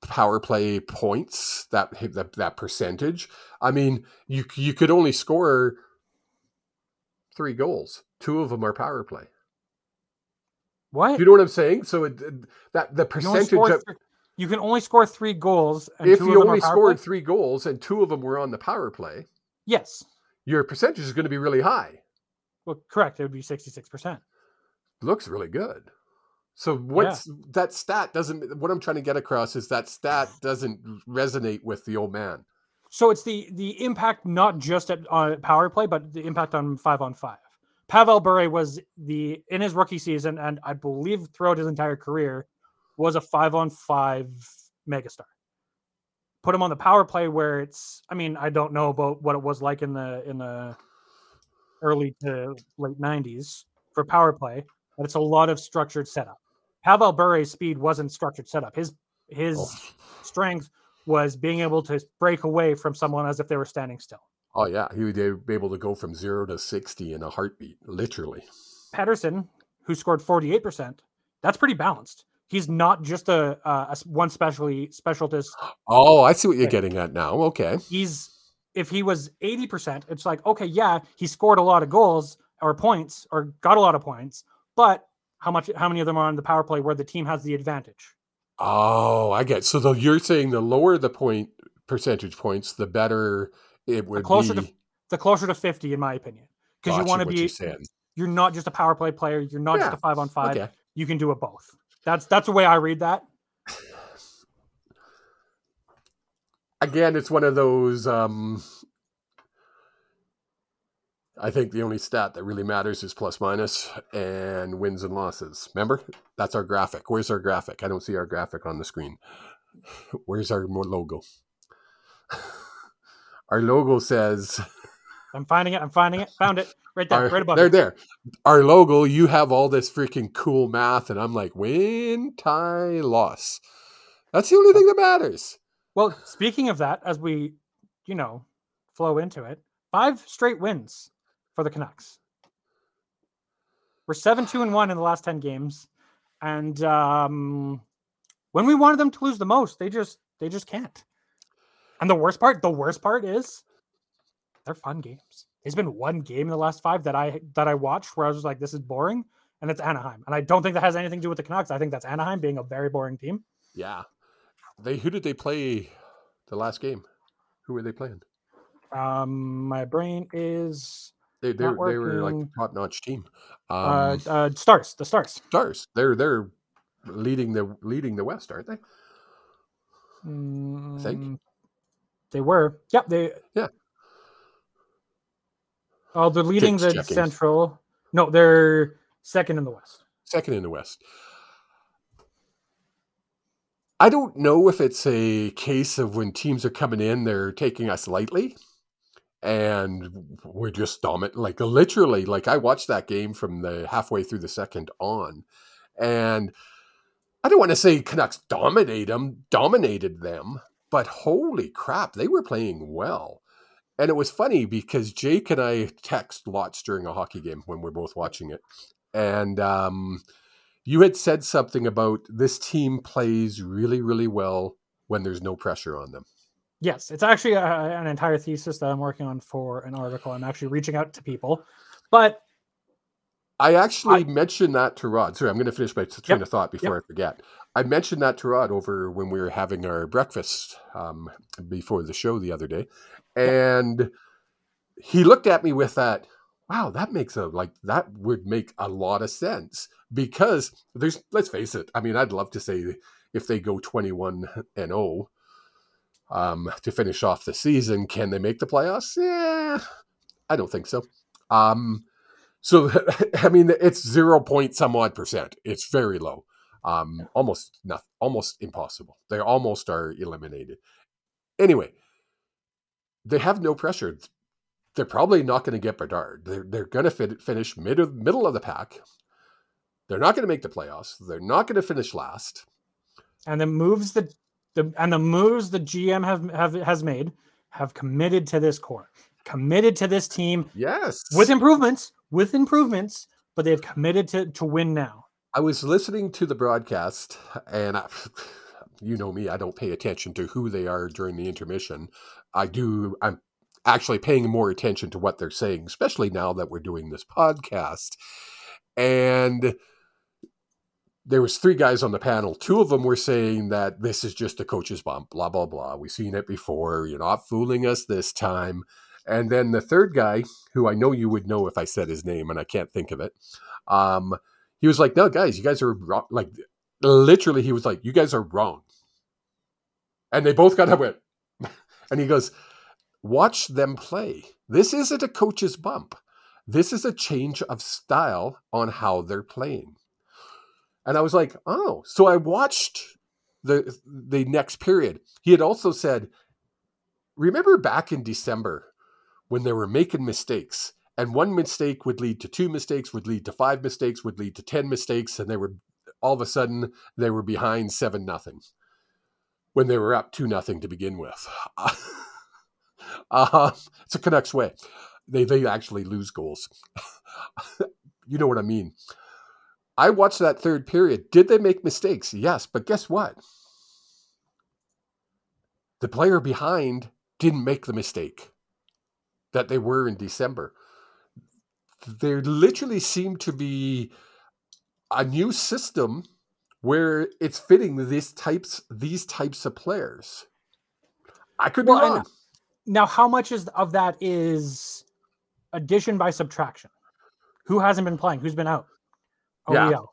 S2: power play points that that that percentage? I mean, you you could only score three goals. Two of them are power play.
S1: what?
S2: You know what I'm saying? So it, that the percentage
S1: score
S2: of
S1: th- you can only score three goals. And
S2: if
S1: two
S2: you
S1: of them
S2: only scored
S1: play?
S2: three goals and two of them were on the power play,
S1: yes,
S2: your percentage is going to be really high.
S1: well, correct. It would be sixty-six percent.
S2: Looks really good. So what's that stat doesn't what I'm trying to get across is that stat doesn't resonate with the old man.
S1: So it's the the impact not just at on power play, but the impact on five on five. Pavel Bure was the in his rookie season, and I believe throughout his entire career, was a five on five megastar. Put him on the power play where it's. I mean, I don't know about what it was like in the in the early to late '90s for power play, but it's a lot of structured setup. Pavel Bure's speed wasn't structured setup. His his
S2: Oh.
S1: strength was being able to break away from someone as if they were standing still.
S2: Oh yeah, he would be able to go from 0 to 60 in a heartbeat, literally.
S1: Pettersson, who scored 48%, that's pretty balanced. He's not just a a one specialty specialist.
S2: Oh, I see what you're getting at now. Okay.
S1: He's if he was 80%, it's like, okay, yeah, he scored a lot of goals or points or got a lot of points, but how much how many of them are on the power play where the team has the advantage?
S2: Oh, I get. So the, you're saying the lower the point percentage points, the better it would
S1: closer
S2: be.
S1: to- The closer to 50, in my opinion. Because you want to be
S2: you're
S1: you're not just a power play player, you're not just a five on five.
S2: Okay.
S1: You can do it both. That's that's the way I read that.
S2: Again, it's one of those. Um, I think the only stat that really matters is plus minus and wins and losses. Remember, that's our graphic. Where's our graphic? I don't see our graphic on the screen. Where's our logo? Our logo says
S1: I'm finding it. I'm finding it. Found it. Right there.
S2: our,
S1: right above
S2: there,
S1: it.
S2: there. Our logo. You have all this freaking cool math, and I'm like win, tie, loss. That's the only thing that matters.
S1: Well, speaking of that, as we, you know, flow into it, five straight wins for the Canucks. We're seven, two, and one in the last ten games, and um, when we wanted them to lose the most, they just they just can't. And the worst part, the worst part is, they're fun games. There's been one game in the last five that I that I watched where I was like, this is boring, and it's Anaheim. And I don't think that has anything to do with the Canucks. I think that's Anaheim being a very boring team.
S2: Yeah. They who did they play the last game? Who were they playing?
S1: Um, my brain is
S2: They they, they were like a top notch team. Um,
S1: uh, uh stars, the stars.
S2: Stars. They're they're leading the leading the West, aren't they?
S1: Mm, they were. Yep. They.
S2: Yeah.
S1: Oh, they're leading
S2: Just
S1: the
S2: checking.
S1: Central. No, they're second in the West.
S2: Second in the West. I don't know if it's a case of when teams are coming in, they're taking us lightly, and we're just dominant. Like literally, like I watched that game from the halfway through the second on, and I don't want to say Canucks dominate them, dominated them, but holy crap, they were playing well. And it was funny because Jake and I text lots during a hockey game when we're both watching it. And um, you had said something about this team plays really, really well when there's no pressure on them.
S1: Yes, it's actually a, an entire thesis that I'm working on for an article. I'm actually reaching out to people, but
S2: I actually mentioned that to Rod. Sorry, I'm going to finish my train
S1: Yep.
S2: of thought before I forget. I mentioned that to Rod over when we were having our breakfast um, before the show the other day, and he looked at me with that. Wow, that makes a like that would make a lot of sense because there's. Let's face it. I mean, I'd love to say if they go 21 and 0 um, to finish off the season, can they make the playoffs? Yeah, I don't think so. Um, so I mean, it's zero point some odd percent. It's very low, um, almost nothing, almost impossible. They almost are eliminated. Anyway, they have no pressure. They're probably not going to get Bedard. They're they're going to fit, finish mid of, middle of the pack. They're not going to make the playoffs. They're not going to finish last.
S1: and the moves that the and the moves the GM have, have has made have committed to this core, committed to this team
S2: Yes,
S1: with improvements, with improvements, but they've committed to to win now.
S2: I was listening to the broadcast, and I, you know me, I don't pay attention to who they are during the intermission. I do. I'm actually paying more attention to what they're saying, especially now that we're doing this podcast. And there was three guys on the panel. Two of them were saying that this is just a coach's bump, blah blah blah. We've seen it before. You're not fooling us this time. And then the third guy, who I know you would know if I said his name, and I can't think of it. Um, he was like, "No, guys, you guys are wrong." Like, literally, he was like, "You guys are wrong," and they both got went. And he goes, "Watch them play. This isn't a coach's bump. This is a change of style on how they're playing." And I was like, "Oh." So I watched the the next period. He had also said, "Remember back in December when they were making mistakes." and one mistake would lead to two mistakes would lead to five mistakes would lead to 10 mistakes and they were all of a sudden they were behind 7 nothing when they were up 2 nothing to begin with uh, it's a Canucks way they they actually lose goals you know what i mean i watched that third period did they make mistakes yes but guess what the player behind didn't make the mistake that they were in december there literally seemed to be a new system where it's fitting these types these types of players. I could be
S1: Well, and-
S2: wrong.
S1: Now, how much is of that is addition by subtraction? Who hasn't been playing? Who's been out?
S2: Oh yeah.
S1: OEL.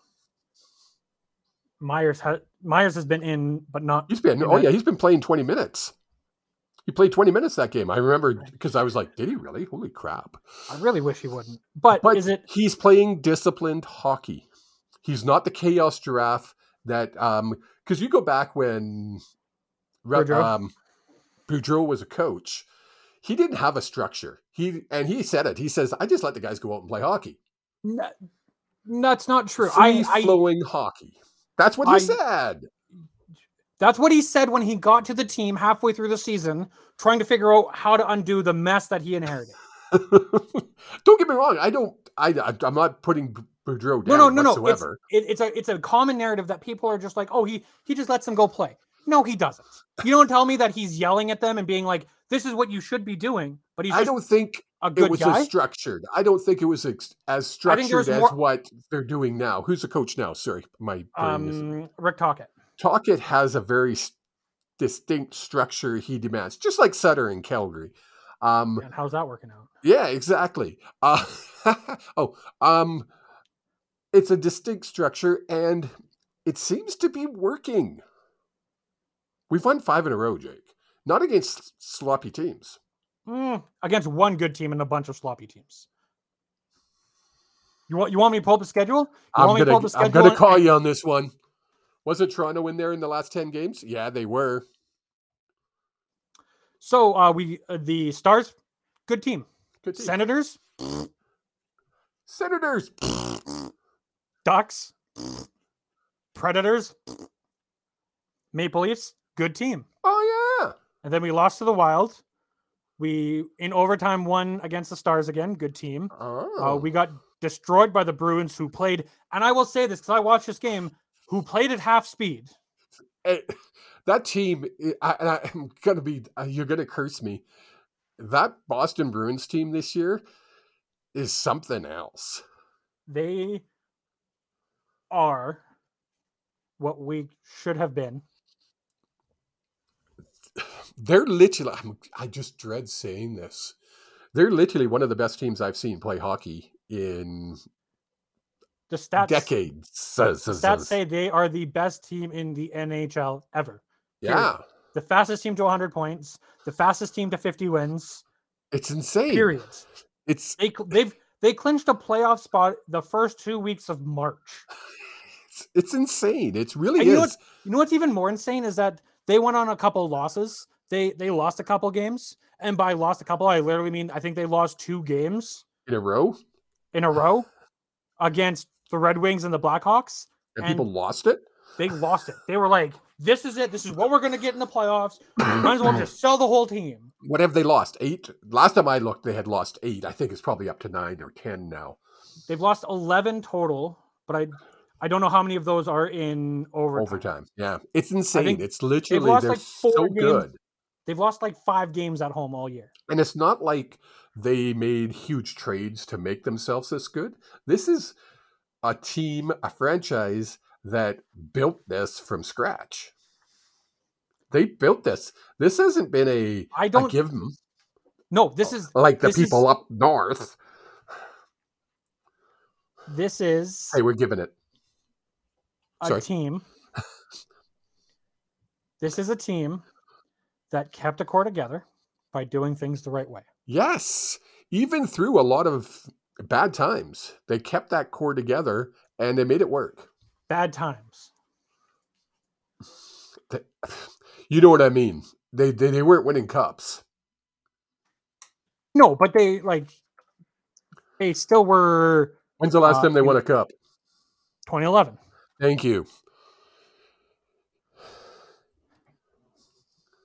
S1: Myers has Myers has been in, but not.
S2: He's been. Oh
S1: that-
S2: yeah, he's been playing twenty minutes. He played twenty minutes that game. I remember because I was like, "Did he really? Holy crap!"
S1: I really wish he wouldn't. But,
S2: But
S1: is it?
S2: he's playing disciplined hockey. He's not the chaos giraffe that um because you go back when Re-
S1: Boudreau?
S2: um Boudreau was a coach, he didn't have a structure. He and he said it. He says, "I just let the guys go out and play hockey,
S1: n- That's not true. I,
S2: free
S1: I
S2: flowing hockey." That's what he
S1: I-
S2: said.
S1: That's what he said when he got to the team halfway through the season, trying to figure out how to undo the mess that he inherited.
S2: don't get me wrong. I don't. I I'm not putting Boudreau
S1: No,
S2: down
S1: no, no, no. It's,
S2: whatsoever.
S1: it, it's a it's a common narrative that people are just like, oh, he he just lets them go play. No, he doesn't. You don't tell me that he's yelling at them and being like, "This is what you should be doing," but he's
S2: I don't think
S1: a
S2: it
S1: good
S2: was
S1: guy.
S2: as structured. I don't think it was ex- as
S1: I think there
S2: structured
S1: was
S2: as
S1: more-
S2: what they're doing now. Who's the coach now? Sorry, my brain is
S1: um, Rick Tocchet.
S2: Tocchet has a very distinct structure he demands, just like Sutter in Calgary. Um,
S1: Man, how's that working out?
S2: yeah, exactly. Uh, oh, um, it's a distinct structure, and it seems to be working. We've won five in a row, Jake. Not against sloppy teams.
S1: Mm, against one good team and a bunch of sloppy teams. You want you want me to pull up the schedule? You
S2: I'm
S1: want me to
S2: gonna,
S1: pull up the
S2: I'm gonna call
S1: and-
S2: you on this one. Wasn't Toronto in there in the last ten games? Yeah, they were.
S1: So uh, we uh, the Stars, good team.
S2: Good team.
S1: Senators,
S2: Senators.
S1: Ducks, Predators, Maple Leafs, good team.
S2: Oh yeah.
S1: And then we lost to the Wild. We in overtime won against the Stars again, good team.
S2: Oh.
S1: Uh, we got destroyed by the Bruins, who played, and I will say this because I watched this game, who played at half speed.
S2: Eh, that team, eh, I, am gonna be. uh, You're gonna curse me. That Boston Bruins team this year is something else.
S1: They are what we should have been.
S2: They're literally. I'm, I just dread saying this. They're literally one of the best teams I've seen play hockey in
S1: The stats
S2: decades.
S1: The stats say they are the best team in the NHL ever.
S2: yeah,
S1: The fastest team to 100 points, the fastest team to 50 wins.
S2: it's insane.
S1: Period.
S2: It's
S1: they, they've they clinched a playoff spot the first two weeks of March.
S2: it's, it's insane. It's really
S1: And you know
S2: is.
S1: You know what's even more insane is that they went on a couple losses. They they lost a couple games, and by lost a couple, I literally mean I think they lost two games
S2: in a row,
S1: in a row against the Red Wings and the Blackhawks.
S2: and,
S1: And-
S2: people lost it.
S1: They lost it. They were like, "This is it. This is what we're gonna get in the playoffs. Might as well just sell the whole team."
S2: What have they lost? Eight. Last time I looked, they had lost eight. I think it's probably up to nine or ten now.
S1: They've lost eleven total, but I I don't know how many of those are in overtime.
S2: Overtime. Yeah, it's insane. It's literally
S1: lost,
S2: they're
S1: like, four
S2: so
S1: games.
S2: good,
S1: They've lost like five games at home all year.
S2: and it's not like they made huge trades to make themselves this good. This is a team, a franchise that built this from scratch. They built this. This hasn't been a
S1: I don't
S2: give them.
S1: No, this is
S2: like the
S1: this is-
S2: people up north.
S1: this is
S2: Hey, we're giving it.
S1: a
S2: sorry.
S1: team. this is a team that kept a core together by doing things the right way.
S2: Yes. Even through a lot of bad times, they kept that core together and they made it work.
S1: Bad times.
S2: You know what I mean? They they, they weren't winning cups.
S1: No, but they like they still were
S2: When's the last
S1: Uh,
S2: time they won a cup?
S1: 2011.
S2: Thank you.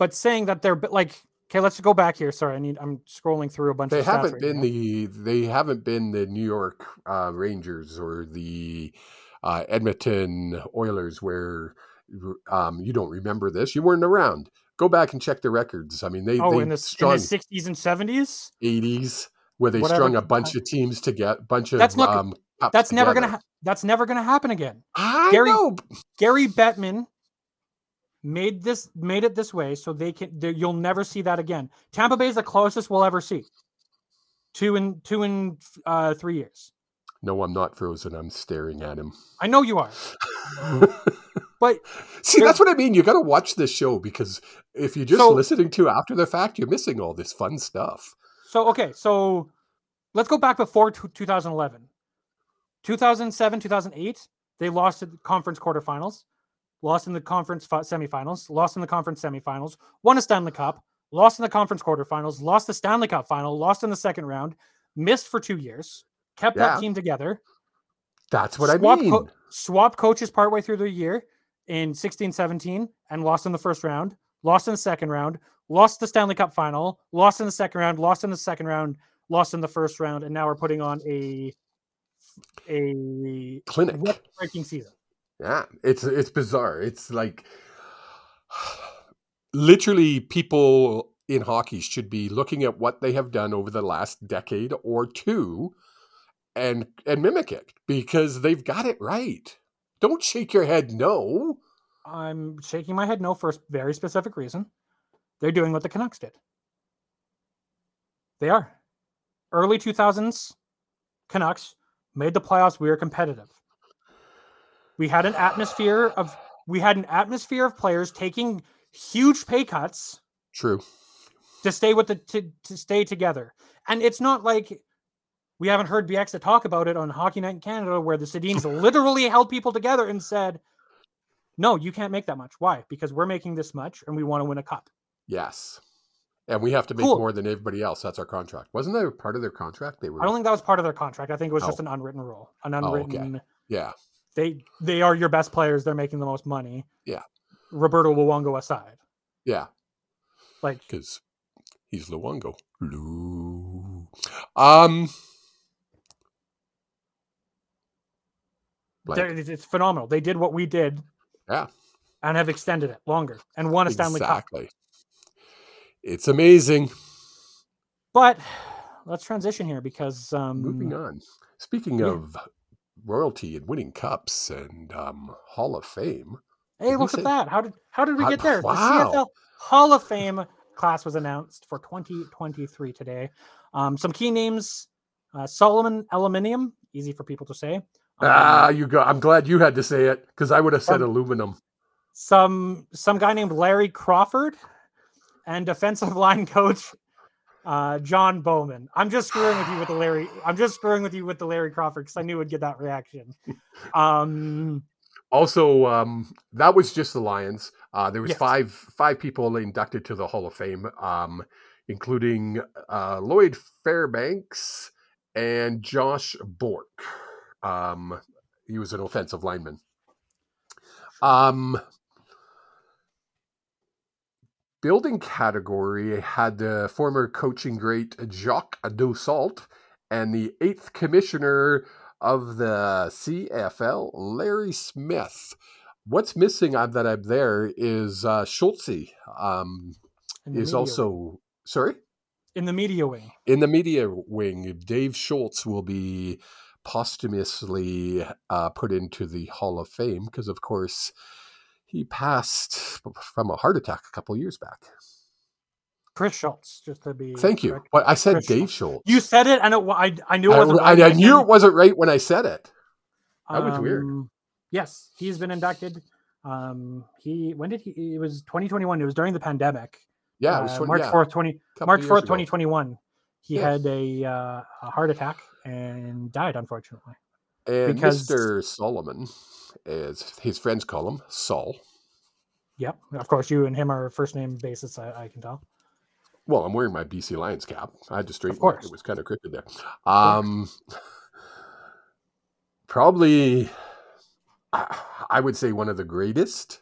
S1: But saying that they're like okay, let's go back here. Sorry, I need I'm scrolling through a bunch
S2: They
S1: of
S2: haven't
S1: right
S2: been
S1: now.
S2: the they haven't been the New York uh, Rangers or the uh, Edmonton Oilers where um, you don't remember this. You weren't around. Go back and check the records. I mean, they
S1: Oh,
S2: they
S1: in the, s- in the 60s and 70s?
S2: 80s where they
S1: Whatever
S2: strung a bunch of teams to get bunch of
S1: That's not
S2: um,
S1: That's never going to ha- that's never to happen again.
S2: I
S1: Gary-
S2: know.
S1: Gary Bettman made this made it this way so they can you'll never see that again. Tampa Bay is the closest we'll ever see. Two in two in uh 3 years.
S2: No, I'm not frozen. I'm staring at him.
S1: I know you are, but
S2: See, that's what I mean. You got to watch this show because if you're just
S1: So-
S2: listening to after the fact, you're missing all this fun stuff.
S1: so okay, so let's go back before two- 2011. 2007, 2008, they lost the conference quarterfinals, lost in the conference fi- semifinals, lost in the conference semifinals, won a Stanley Cup, lost in the conference quarterfinals, lost the Stanley Cup final, lost in the second round, missed for two years, kept
S2: Yeah.
S1: that team together,
S2: That's what I
S1: Swapped
S2: mean.
S1: co- swapped coaches partway through the year in 16 17 and lost in the first round, lost in the second round, lost the Stanley Cup final, lost in the second round, lost in the second round, lost in the first round, and now we're putting on a a
S2: Clinic.
S1: breaking season.
S2: Yeah, it's it's bizarre. It's like literally people in hockey should be looking at what they have done over the last decade or two and and mimic it because they've got it right. Don't shake your head no.
S1: I'm shaking my head no for a very specific reason. They're doing what the Canucks did. They are. Early 2000s Canucks made the playoffs. We were competitive. We had an atmosphere of we had an atmosphere of players taking huge pay cuts
S2: True.
S1: to stay with the to, to stay together. And it's not like we haven't heard Bieksa talk about it on Hockey Night in Canada, where the Sedins literally held people together and said, "No, you can't make that much. Why? Because we're making this much, and we want to win a cup."
S2: Yes. And we have to make
S1: Cool.
S2: more than everybody else. That's our contract. Wasn't that part of their contract? They were
S1: I don't think that was part of their contract. I think it was oh. just
S2: Oh.
S1: an unwritten rule. An oh,
S2: okay.
S1: unwritten.
S2: Yeah.
S1: They they are your best players. They're making the most money.
S2: Yeah.
S1: Roberto Luongo aside,
S2: Yeah.
S1: like
S2: because he's Luongo. Lu. Um.
S1: they're- it's, phenomenal. They did what we did
S2: Yeah,
S1: and have extended it longer and won a Stanley Cup.
S2: exactly. It's amazing.
S1: But let's transition here because um,
S2: Moving on. Speaking
S1: yeah.
S2: of royalty and winning cups and um, Hall of Fame,
S1: Hey,
S2: Did
S1: look
S2: say-
S1: at that! How did how did we get there?
S2: wow.
S1: The CFL Hall of Fame class was announced for 2023 today. Um, some key names: uh, Solomon Elimimian, easy for people to say. Um,
S2: ah, you go. I'm glad you had to say it because I would have said
S1: Um,
S2: aluminum.
S1: some some guy named Larry Crawford, and defensive line coach uh, John Bowman. I'm just screwing with you with the Larry. I'm just screwing with you with the Larry Crawford because I knew would get that reaction. Um,
S2: Also, um, that was just the Lions. Uh, there was
S1: Yes.
S2: five five people inducted to the Hall of Fame, um, including uh, Lloyd Fairbanks and Josh Bourke. Um, he was an offensive lineman. Um, building category had the former coaching great Jacques Dussault and the eighth commissioner of the CFL, Larry Smith. What's missing on that up there is uh, Schultze um, is also
S1: wing.
S2: sorry
S1: in the media wing.
S2: in the media wing. Dave Schultz will be posthumously uh, put into the Hall of Fame because, of course, he passed from a heart attack a couple years back.
S1: Chris Schultz, just to be
S2: Thank you. But I said
S1: Chris
S2: Dave
S1: Schultz. You said it, and it, I I knew it wasn't.
S2: I-
S1: right,
S2: I
S1: but
S2: knew it wasn't right when I said it. That was weird.
S1: um, Yes, he's been inducted. Um, he when did he? It was 2021. It was during the pandemic.
S2: Yeah, it was
S1: Uh,
S2: 20,
S1: March
S2: yeah,
S1: 4th, 20 March 4th, 2021. He
S2: Yeah.
S1: had a, uh, a heart attack and died, unfortunately.
S2: And
S1: because-
S2: Mr. Solomon, as his friends call him, Saul.
S1: Yep. Of course, you and him are first name basis. I, I can tell.
S2: Well, I'm wearing my BC Lions cap. I had to straighten it. It was kind of crooked there. Um, probably, I, I would say one of the greatest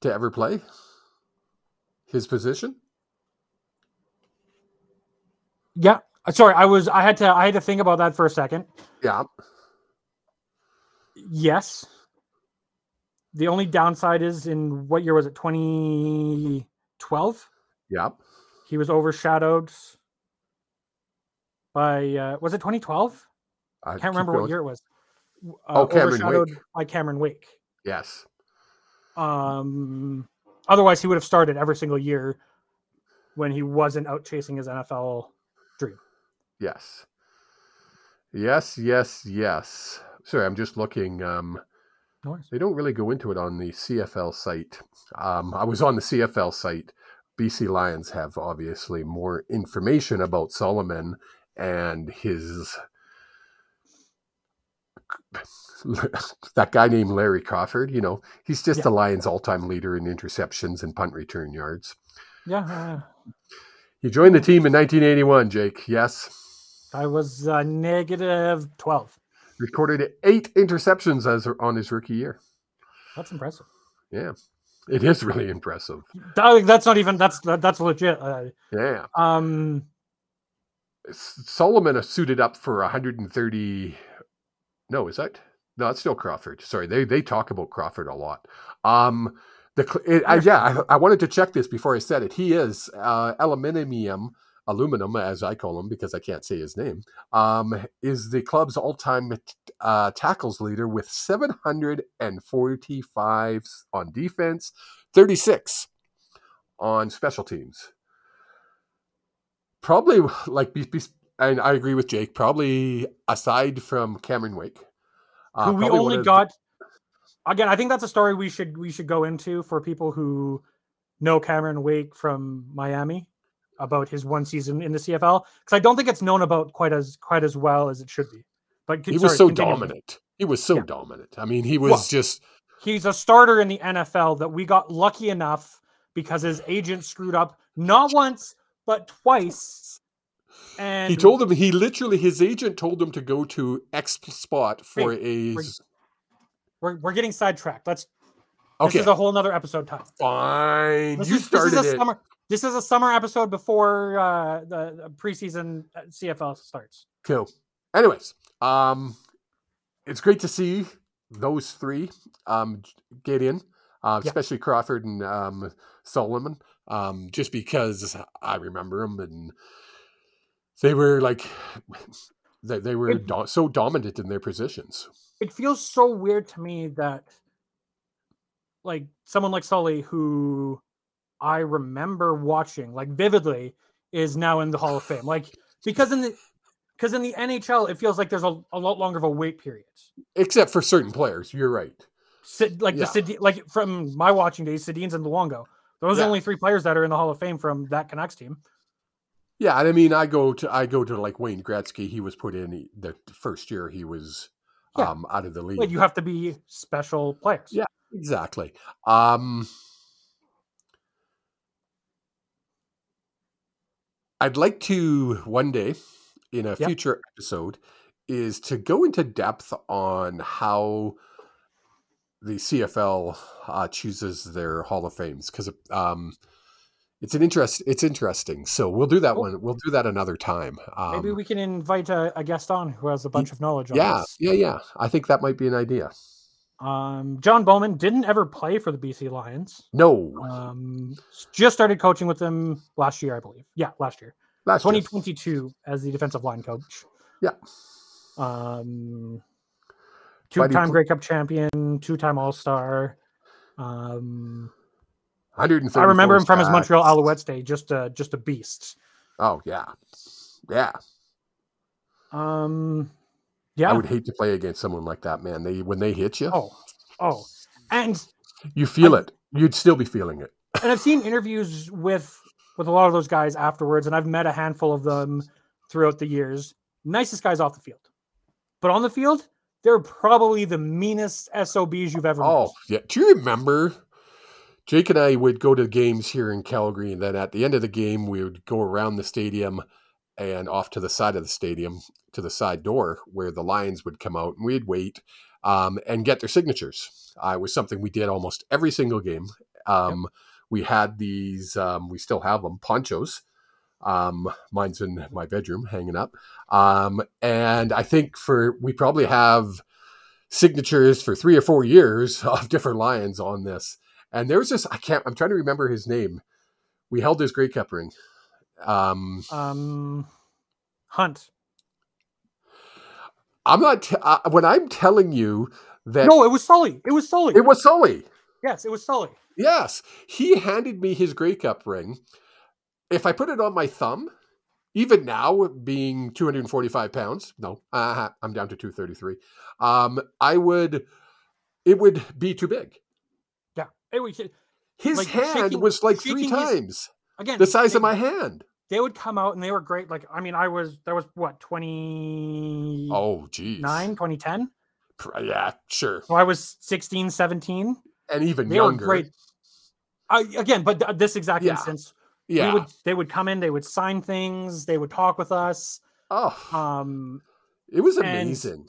S2: to ever play his position.
S1: Yeah. Sorry, I was. I had to. I had to think about that for a second.
S2: Yeah,
S1: Yes. The only downside is in what year was it? 2012.
S2: yeah.
S1: He was overshadowed by. Uh, was it 2012?
S2: I
S1: I can't remember what year it was. Uh,
S2: Oh, Cameron
S1: overshadowed
S2: Wake.
S1: by Cameron Wake.
S2: Yes.
S1: Um, otherwise, he would have started every single year when he wasn't out chasing his NFL dream.
S2: Yes. Yes, yes, yes. Sorry, I'm just looking. Um,
S1: worries.
S2: they don't really go into it on the CFL site. Um, I was on the CFL site. BC Lions have obviously more information about Solomon and his that guy named Larry Crawford. You know, he's just
S1: Yeah.
S2: the Lions' all-time leader in interceptions and punt return yards.
S1: Yeah, uh,
S2: He joined the team in 1981. Jake, yes,
S1: I was uh, negative twelve.
S2: Recorded eight interceptions as on his rookie year.
S1: That's impressive.
S2: Yeah, it is really impressive.
S1: That's not even that's that's legit. Uh,
S2: Yeah.
S1: um,
S2: Solomon suited up for 130. No, is that? No, it's still Crawford. Sorry, they they talk about Crawford a lot. Um, the it, I, yeah, I, I wanted to check this before I said it. He is uh, aluminium, aluminum as I call him because I can't say his name. Um, is the club's all-time uh, tackles leader with 745 on defense, 36 on special teams probably like and I agree with Jake. Probably aside from Cameron Wake, uh,
S1: who we only
S2: of the-
S1: got again. I think that's a story we should we should go into for people who know Cameron Wake from Miami about his one season in the CFL because I don't think it's known about quite as quite as well as it should be. But
S2: he
S1: sorry,
S2: was so
S1: continue.
S2: dominant. He was so
S1: Yeah.
S2: dominant. I mean, he was
S1: Well,
S2: just
S1: He's a starter in the NFL that we got lucky enough because his agent screwed up not once but twice. And
S2: he told him he literally his agent told him to go to X spot for a
S1: we're, we're getting sidetracked. Let's
S2: okay
S1: this is a whole nother episode time.
S2: fine.
S1: This
S2: you
S1: is, this is
S2: started
S1: a
S2: it.
S1: summer. This is a summer episode before uh, the, preseason uh, CFL starts.
S2: Cool. Anyways, um, it's great to see those three um, get in, uh,
S1: Yeah.
S2: especially Crawford and um, Solomon, um, just because I remember them and they were like they, they were
S1: It-
S2: do- so dominant in their positions.
S1: It feels so weird to me that, like, someone like Sully, who I remember watching like vividly, is now in the Hall of Fame. Like, because in the because in the NHL, it feels like there's a, a lot longer of a wait period.
S2: Except for certain players, you're right.
S1: Sid, like
S2: Yeah.
S1: the Sid, like from my watching days, Sedins and Luongo. Those are only three players that are in the Hall of Fame from that Canucks team.
S2: Yeah, and I mean, I go to I go to like Wayne Gretzky. He was put in the first year he was
S1: Yeah.
S2: um, out of the league.
S1: Like you have to be special players.
S2: Yeah. Exactly. Um, I'd like to one day in a
S1: Yep.
S2: future episode is to go into depth on how the CFL uh, chooses their Hall of Fames because um, it's an interest. It's interesting. So we'll do that
S1: Cool.
S2: one. We'll do that another time. Um,
S1: Maybe we can invite a, a guest on who has a bunch of knowledge on
S2: yeah,
S1: this.
S2: yeah, yeah. I think that might be an idea.
S1: Um, John Bowman didn't ever play for the BC Lions.
S2: No,
S1: Um, just started coaching with them last year, I believe. Yeah, last year,
S2: last year.
S1: 2022, as the defensive line coach.
S2: Yeah.
S1: Um, two-time Grey Cup champion, two-time All Star. Um, I remember him from his Montreal. Alouettes day. Just a just a beast.
S2: Oh yeah, yeah.
S1: Um,
S2: I would hate to play against someone like that, man. They when they hit you,
S1: Oh, oh, and
S2: you feel
S1: I-
S2: it. You'd still be feeling it.
S1: and I've seen interviews with with a lot of those guys afterwards, and I've met a handful of them throughout the years. Nicest guys off the field, but on the field, they're probably the meanest SOBs you've ever
S2: Oh
S1: met.
S2: yeah. Do you remember? Jake and I would go to games here in Calgary, and then at the end of the game, we would go around the stadium and off to the side of the stadium to the side door where the Lions would come out, and we'd wait um, and get their signatures. Uh, it was something we did almost every single game. Um, We had these, um, we still have them, ponchos. Um, mine's in my bedroom hanging up. Um, and I think for, we probably have signatures for three or four years of different Lions on this. And there was this, I can't, I'm trying to remember his name. We held his Grey Cup ring. Um,
S1: Um, Hunt.
S2: I'm not, t- uh, when I'm telling you that
S1: No, it was Sully. It was Sully.
S2: it was Sully.
S1: yes, it was Sully.
S2: Yes, he handed me his Grey Cup ring. If I put it on my thumb, even now being 245 pounds no uh, i'm down to 233 um i would it would be too big
S1: Yeah. It was,
S2: his
S1: Like,
S2: hand
S1: shaking-
S2: was like three times
S1: again,
S2: the size
S1: they,
S2: of my hand
S1: They would come out and they were great. Like, I mean, I was, there was what, 20.
S2: oh geez
S1: 9,
S2: 2010? Yeah sure
S1: So I was 16, 17.
S2: and even
S1: They
S2: younger
S1: were great. I, again, but th- this exact
S2: Yeah.
S1: instance,
S2: yeah
S1: would, they would come in, they would sign things, they would talk with us.
S2: oh
S1: Um,
S2: it was amazing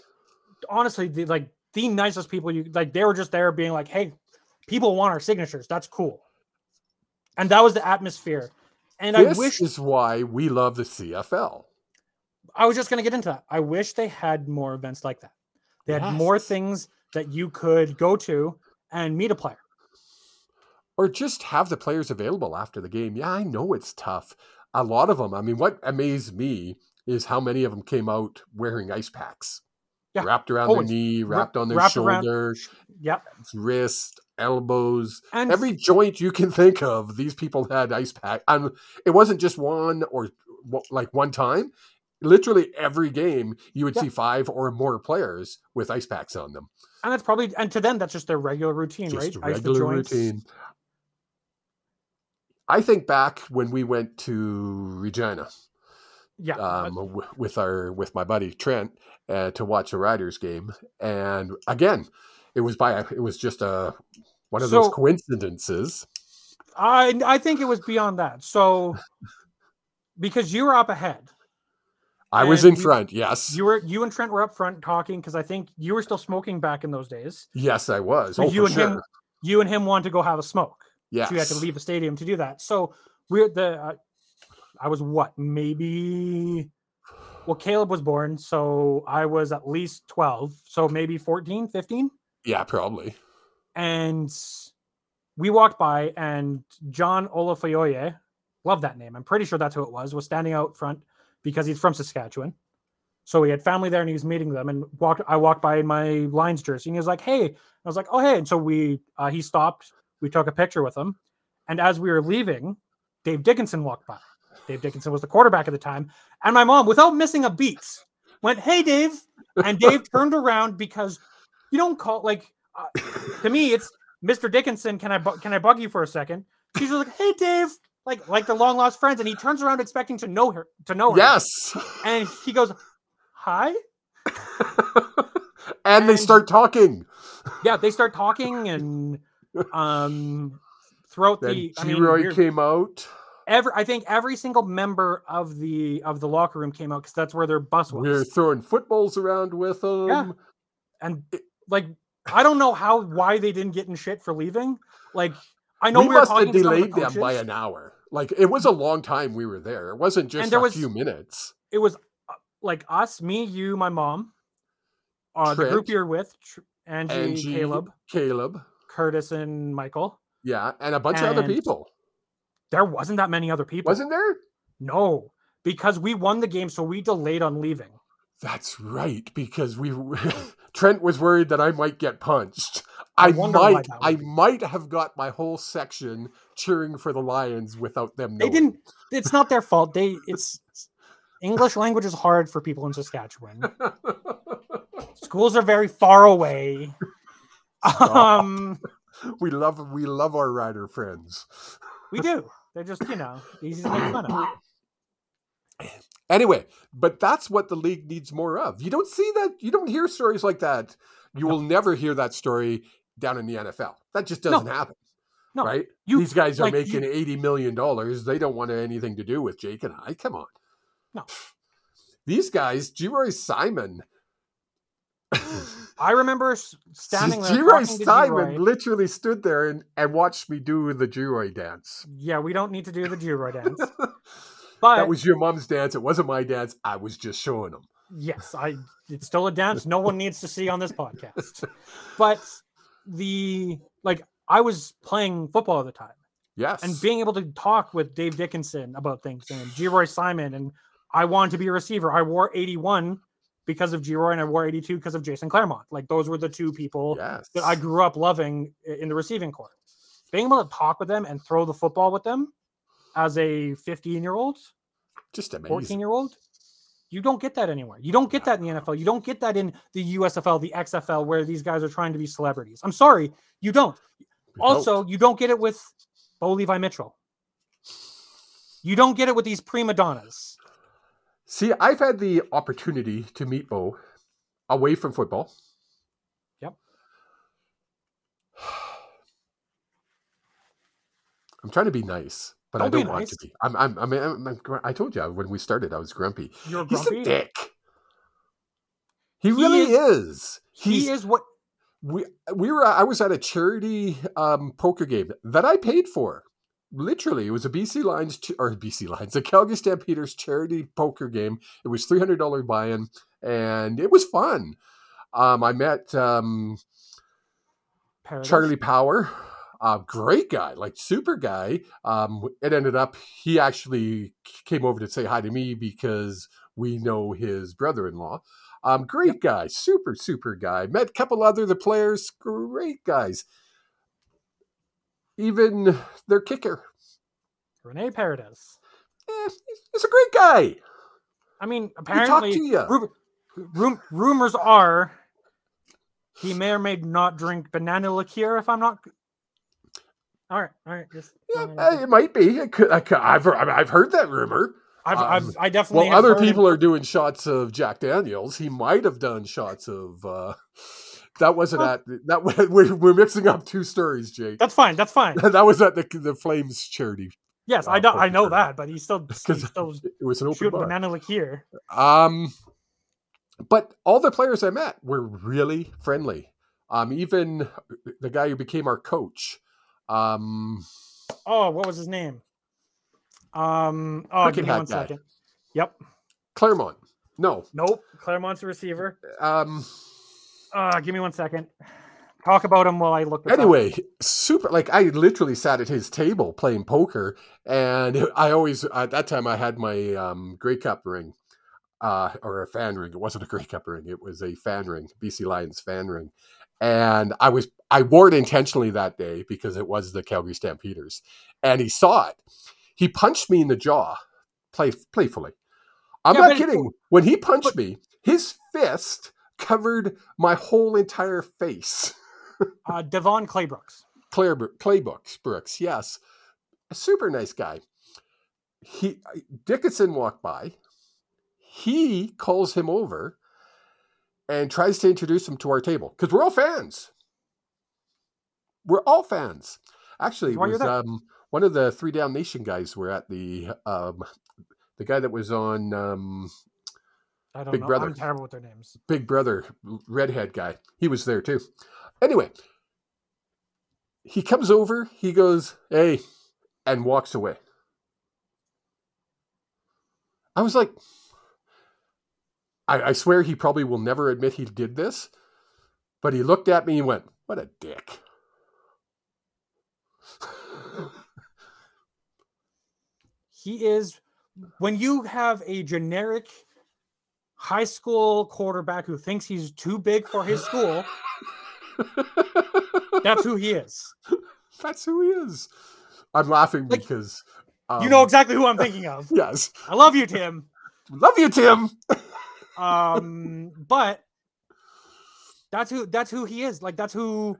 S1: honestly, the, like the nicest people you like, they were just there being like, hey, people want our signatures. That's cool. And that was the atmosphere. And
S2: this
S1: I wish
S2: is why we love the cfl
S1: I was just going to get into that. I wish they had more events like that. They had more things that you could go to and meet a player.
S2: or just have the players available after the game. Yeah, I know it's tough. A lot of them. I mean, what amazed me is how many of them came out wearing ice packs,
S1: Yeah,
S2: wrapped around
S1: always.
S2: their knee,
S1: Wra-
S2: wrapped on their
S1: wrapped around- Yep.
S2: wrist, elbows,
S1: And
S2: every joint you can think of. These people had ice pack, and it wasn't just one or like one time. Literally every game, you would
S1: Yeah.
S2: see five or more players with ice packs on them.
S1: and that's probably and to them that's just their regular routine,
S2: just
S1: right?
S2: Regular routine. I think back when we went to Regina
S1: Yeah.
S2: um, w- with our with my buddy Trent uh, to watch a Riders game, and again, it was by it was just a one of those coincidences.
S1: I I think it was beyond that. So because you were up ahead,
S2: I was in
S1: you-
S2: front. Yes,
S1: you were you and Trent were up front talking because I think you were still smoking back in those days.
S2: yes, I was.
S1: So
S2: oh,
S1: you and
S2: sure.
S1: him you and him wanted to go have a smoke.
S2: Yes.
S1: So you had to leave the stadium to do that. So we're the uh, I was what maybe well Caleb was born so I was at least 12 so maybe 14 15
S2: Yeah, probably.
S1: and we walked by and John Olafoyoye love that name I'm pretty sure that's who it was was standing out front because he's from Saskatchewan so he had family there and he was meeting them and walked I walked by in my Lions jersey and he was like hey I was like oh hey and so we uh, he stopped we took a picture with him and as we were leaving Dave Dickenson walked by Dave Dickenson was the quarterback at the time and my mom without missing a beat went hey Dave and Dave turned around because you don't call like uh, to me it's Mr. Dickenson can I bu- can I bug you for a second she's like hey Dave like like the long lost friends and he turns around expecting to know her to know her
S2: Yes.
S1: and he goes hi
S2: and they start talking.
S1: yeah they start talking and um throughout
S2: Then
S1: the I
S2: G
S1: mean
S2: came out.
S1: every I think every single member of the of the locker room came out because that's where their bus was.
S2: We were throwing footballs around with them.
S1: and like I don't know how why they didn't get in shit for leaving. Like I know
S2: we,
S1: we, were
S2: must have
S1: talking to some of the
S2: delayed them by an hour. Like it was a long time we were there. It wasn't just
S1: there
S2: a
S1: was-
S2: few minutes.
S1: It was uh, like us, me, you, my mom, uh, the group you're with, Tr- Angie,
S2: Angie,
S1: Caleb,
S2: Caleb,
S1: Curtis, and Michael.
S2: yeah, and a bunch of other people.
S1: There wasn't that many other people.
S2: Wasn't there?
S1: No, because we won the game, so we delayed on leaving.
S2: That's right, because we Trent was worried that I might get punched.
S1: I
S2: I, might I
S1: be.
S2: might have got my whole section cheering for the Lions without them
S1: They didn't. It's not their fault. They. It's English language is hard for people in Saskatchewan. Schools are very far away. Um,
S2: we love we love our rider friends.
S1: we do. They're just you know easy to make fun of.
S2: Anyway, but that's what the league needs more of. You don't see that. You don't hear stories like that. You will never hear that story down in the NFL. That just doesn't happen.
S1: No,
S2: right?
S1: you-
S2: These guys are
S1: like, you-
S2: making eighty million dollars. They don't want anything to do with Jake and I. Come on.
S1: No.
S2: These guys, Geroy Simon.
S1: I remember standing there. Geroy
S2: Simon
S1: Geroy.
S2: literally stood there and, and watched me do the Geroy dance.
S1: Yeah, we don't need to do the Geroy dance, but
S2: that was your mom's dance. It wasn't my dance. I was just showing them.
S1: yes, I. It's still a dance. No one needs to see on this podcast. But the like, I was playing football at the time.
S2: Yes.
S1: and being able to talk with Dave Dickenson about things and Geroy Simon and I wanted to be a receiver. I wore 81 because of Geroy and I wore 82 because of Jason Clermont. Like those were the two people
S2: yes.
S1: that I grew up loving in the receiving corps. Being able to talk with them and throw the football with them as a 15 year old
S2: just amazing.
S1: 14 year old. You don't get that anywhere. You don't get that in the NFL. You don't get that in the USFL, the XFL, where these guys are trying to be celebrities. I'm sorry, you don't. Also,
S2: don't.
S1: you don't get it with Bo Levi Mitchell. You don't get it with these prima donnas.
S2: see, I've had the opportunity to meet Bo away from football.
S1: Yep.
S2: I'm trying to be nice, but I
S1: Don't be
S2: don't want to be. I'm, I'm, I mean, I'm, I'm, gr- I told you when we started, I was grumpy.
S1: You're grumpy.
S2: He's a dick. He really is. He's,
S1: He is what
S2: we we were I was at a charity um, poker game that I paid for. Literally, it was a BC Lions ch- or BC Lions, a Calgary Stampeders charity poker game. It was three hundred dollar buy-in, and it was fun. Um, I met um,
S1: Paredes.
S2: Charlie Power, uh, great guy, like super guy. Um, it ended up he actually came over to say hi to me because we know his brother-in-law. Um, great guy, super super guy. Met a couple other the players, great guys. Even their kicker,
S1: Rene Paredes.
S2: eh, he's, a great guy.
S1: I mean,
S2: He talked
S1: apparently,
S2: to you.
S1: rum- rumors are he may or may not drink banana liqueur. If I'm not. All right, all right. Just,
S2: Yeah, it might be. It could, I could, I've I've heard that rumor.
S1: I've,
S2: um,
S1: I've, I definitely.
S2: Well,
S1: have
S2: other
S1: heard it.
S2: people are doing shots of Jack Daniels. He might have done shots of. uh That wasn't
S1: Well-
S2: at that. We're, we're mixing up two stories, Jake.
S1: That's fine. That's fine.
S2: that was at the the Flames charity.
S1: Yes,
S2: Uh,
S1: I know. I know
S2: tournament.
S1: that, but he's still, because
S2: It was an open
S1: shooting
S2: bar.
S1: banana liqueur.
S2: Um, but all the players I met were really friendly. Um, even the guy who became our coach. Um,
S1: Oh, what was his name? Um. Oh, give me one
S2: guy.
S1: second. Yep.
S2: Clermont. No.
S1: Nope. Clermont's a receiver.
S2: Um,
S1: Uh, give me one second. Talk about him while I look. this up.
S2: anyway, super. Like I literally sat at his table playing poker, and I always at that time I had my um, Grey Cup ring, uh, or a fan ring. It wasn't a Grey Cup ring; it was a fan ring, BC Lions fan ring, and I was I wore it intentionally that day because it was the Calgary Stampeders, and he saw it. He punched me in the jaw, play playfully. I'm
S1: Yeah,
S2: not kidding. When he punched
S1: but-
S2: me, his fist covered my whole entire face.
S1: Uh, Devone Claybrooks.
S2: Claire Claybooks Brooks, yes, a super nice guy. He Dickenson walked by. He calls him over and tries to introduce him to our table because we're all fans. We're all fans. Actually,
S1: Why
S2: was um, one of the Three Down Nation guys were at the um, the guy that was on um,
S1: I don't
S2: Big
S1: know.
S2: Brother.
S1: I'm terrible with their names.
S2: Big Brother, redhead guy. He was there too. Anyway, he comes over, he goes, hey, and walks away. I was like, I, I swear he probably will never admit he did this, but he looked at me and went, what a dick.
S1: He is when you have a generic high school quarterback who thinks he's too big for his school. That's who he is.
S2: That's who he is. I'm laughing
S1: Like,
S2: because.
S1: you know
S2: um,
S1: exactly who I'm thinking of.
S2: Yes.
S1: I love you, Tim.
S2: Love you, Tim.
S1: Um, but that's who that's who he is. Like that's who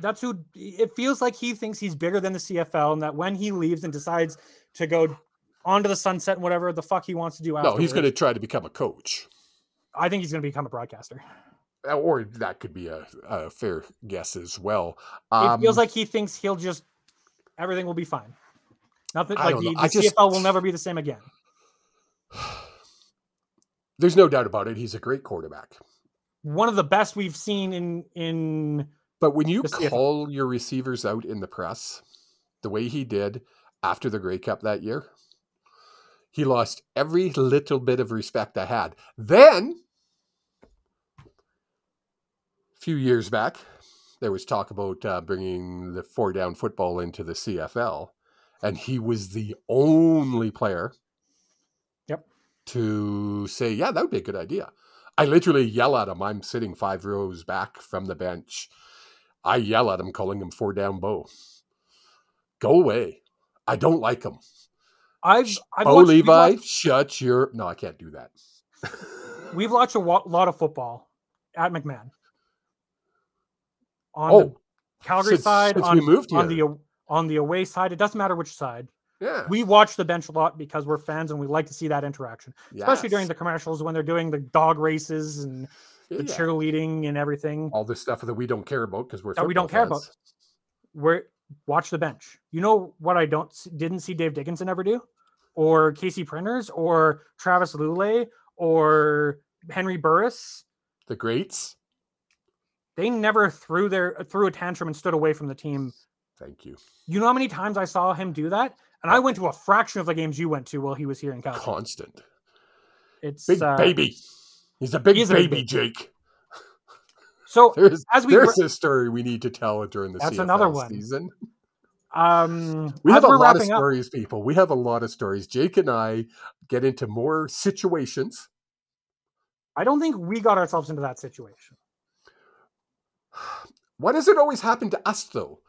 S1: that's who it feels like he thinks he's bigger than the CFL, and that when he leaves and decides to go onto the sunset and whatever the fuck he wants to do
S2: No, he's going to try to become a coach.
S1: I think he's gonna become a broadcaster.
S2: Uh, or that could be a, a fair guess as well.
S1: it
S2: Um,
S1: feels like he thinks he'll just everything will be fine. Nothing
S2: I
S1: like the, the
S2: I just-
S1: CFL will never be the same again.
S2: There's no doubt about it. He's a great quarterback.
S1: One of the best we've seen in in
S2: But when you
S1: CFL.
S2: call your receivers out in the press, the way he did after the Grey Cup that year, he lost every little bit of respect I had. Then, a few years back, there was talk about uh, bringing the four down football into the CFL, and he was the only player. To say, Yeah, that would be a good idea. I literally yell at him. I'm sitting five rows back from the bench. I yell at him, calling him four down bow. Go away. I don't like him.
S1: I've I've
S2: oh,
S1: watched,
S2: Levi,
S1: watched-
S2: shut your. No, I can't do that.
S1: We've watched a wa- lot of football at McMahon. On
S2: Oh,
S1: the Calgary
S2: since-
S1: side,
S2: since
S1: on,
S2: we moved
S1: on the on the away side, it doesn't matter which side.
S2: Yeah,
S1: We watch the bench a lot because we're fans and we like to see that interaction, especially during the commercials when they're doing the dog races and the
S2: Yeah.
S1: cheerleading and everything.
S2: all this stuff that we don't care about because we're
S1: That we don't care about. We're watch the bench. You know what I don't didn't see Dave Dickenson ever do, or Casey Printers, or Travis Lulay, or Henry Burris.
S2: The greats.
S1: They never threw their threw a tantrum and stood away from the team.
S2: Thank you.
S1: You know how many times I saw him do that? And I went to a fraction of the games you went to while he was here in Calgary.
S2: Constant.
S1: It's
S2: Big
S1: uh,
S2: baby. He's a big
S1: he is a big
S2: baby,
S1: baby.
S2: Jake.
S1: So
S2: There's
S1: as we
S2: there's
S1: were-
S2: a story we need to tell during the
S1: That's
S2: CFL
S1: another one.
S2: season.
S1: um,
S2: We have a lot of
S1: wrapping up-
S2: stories, people. We have a lot of stories. Jake and I get into more situations.
S1: I don't think we got ourselves into that situation.
S2: Why does it always happen to us though?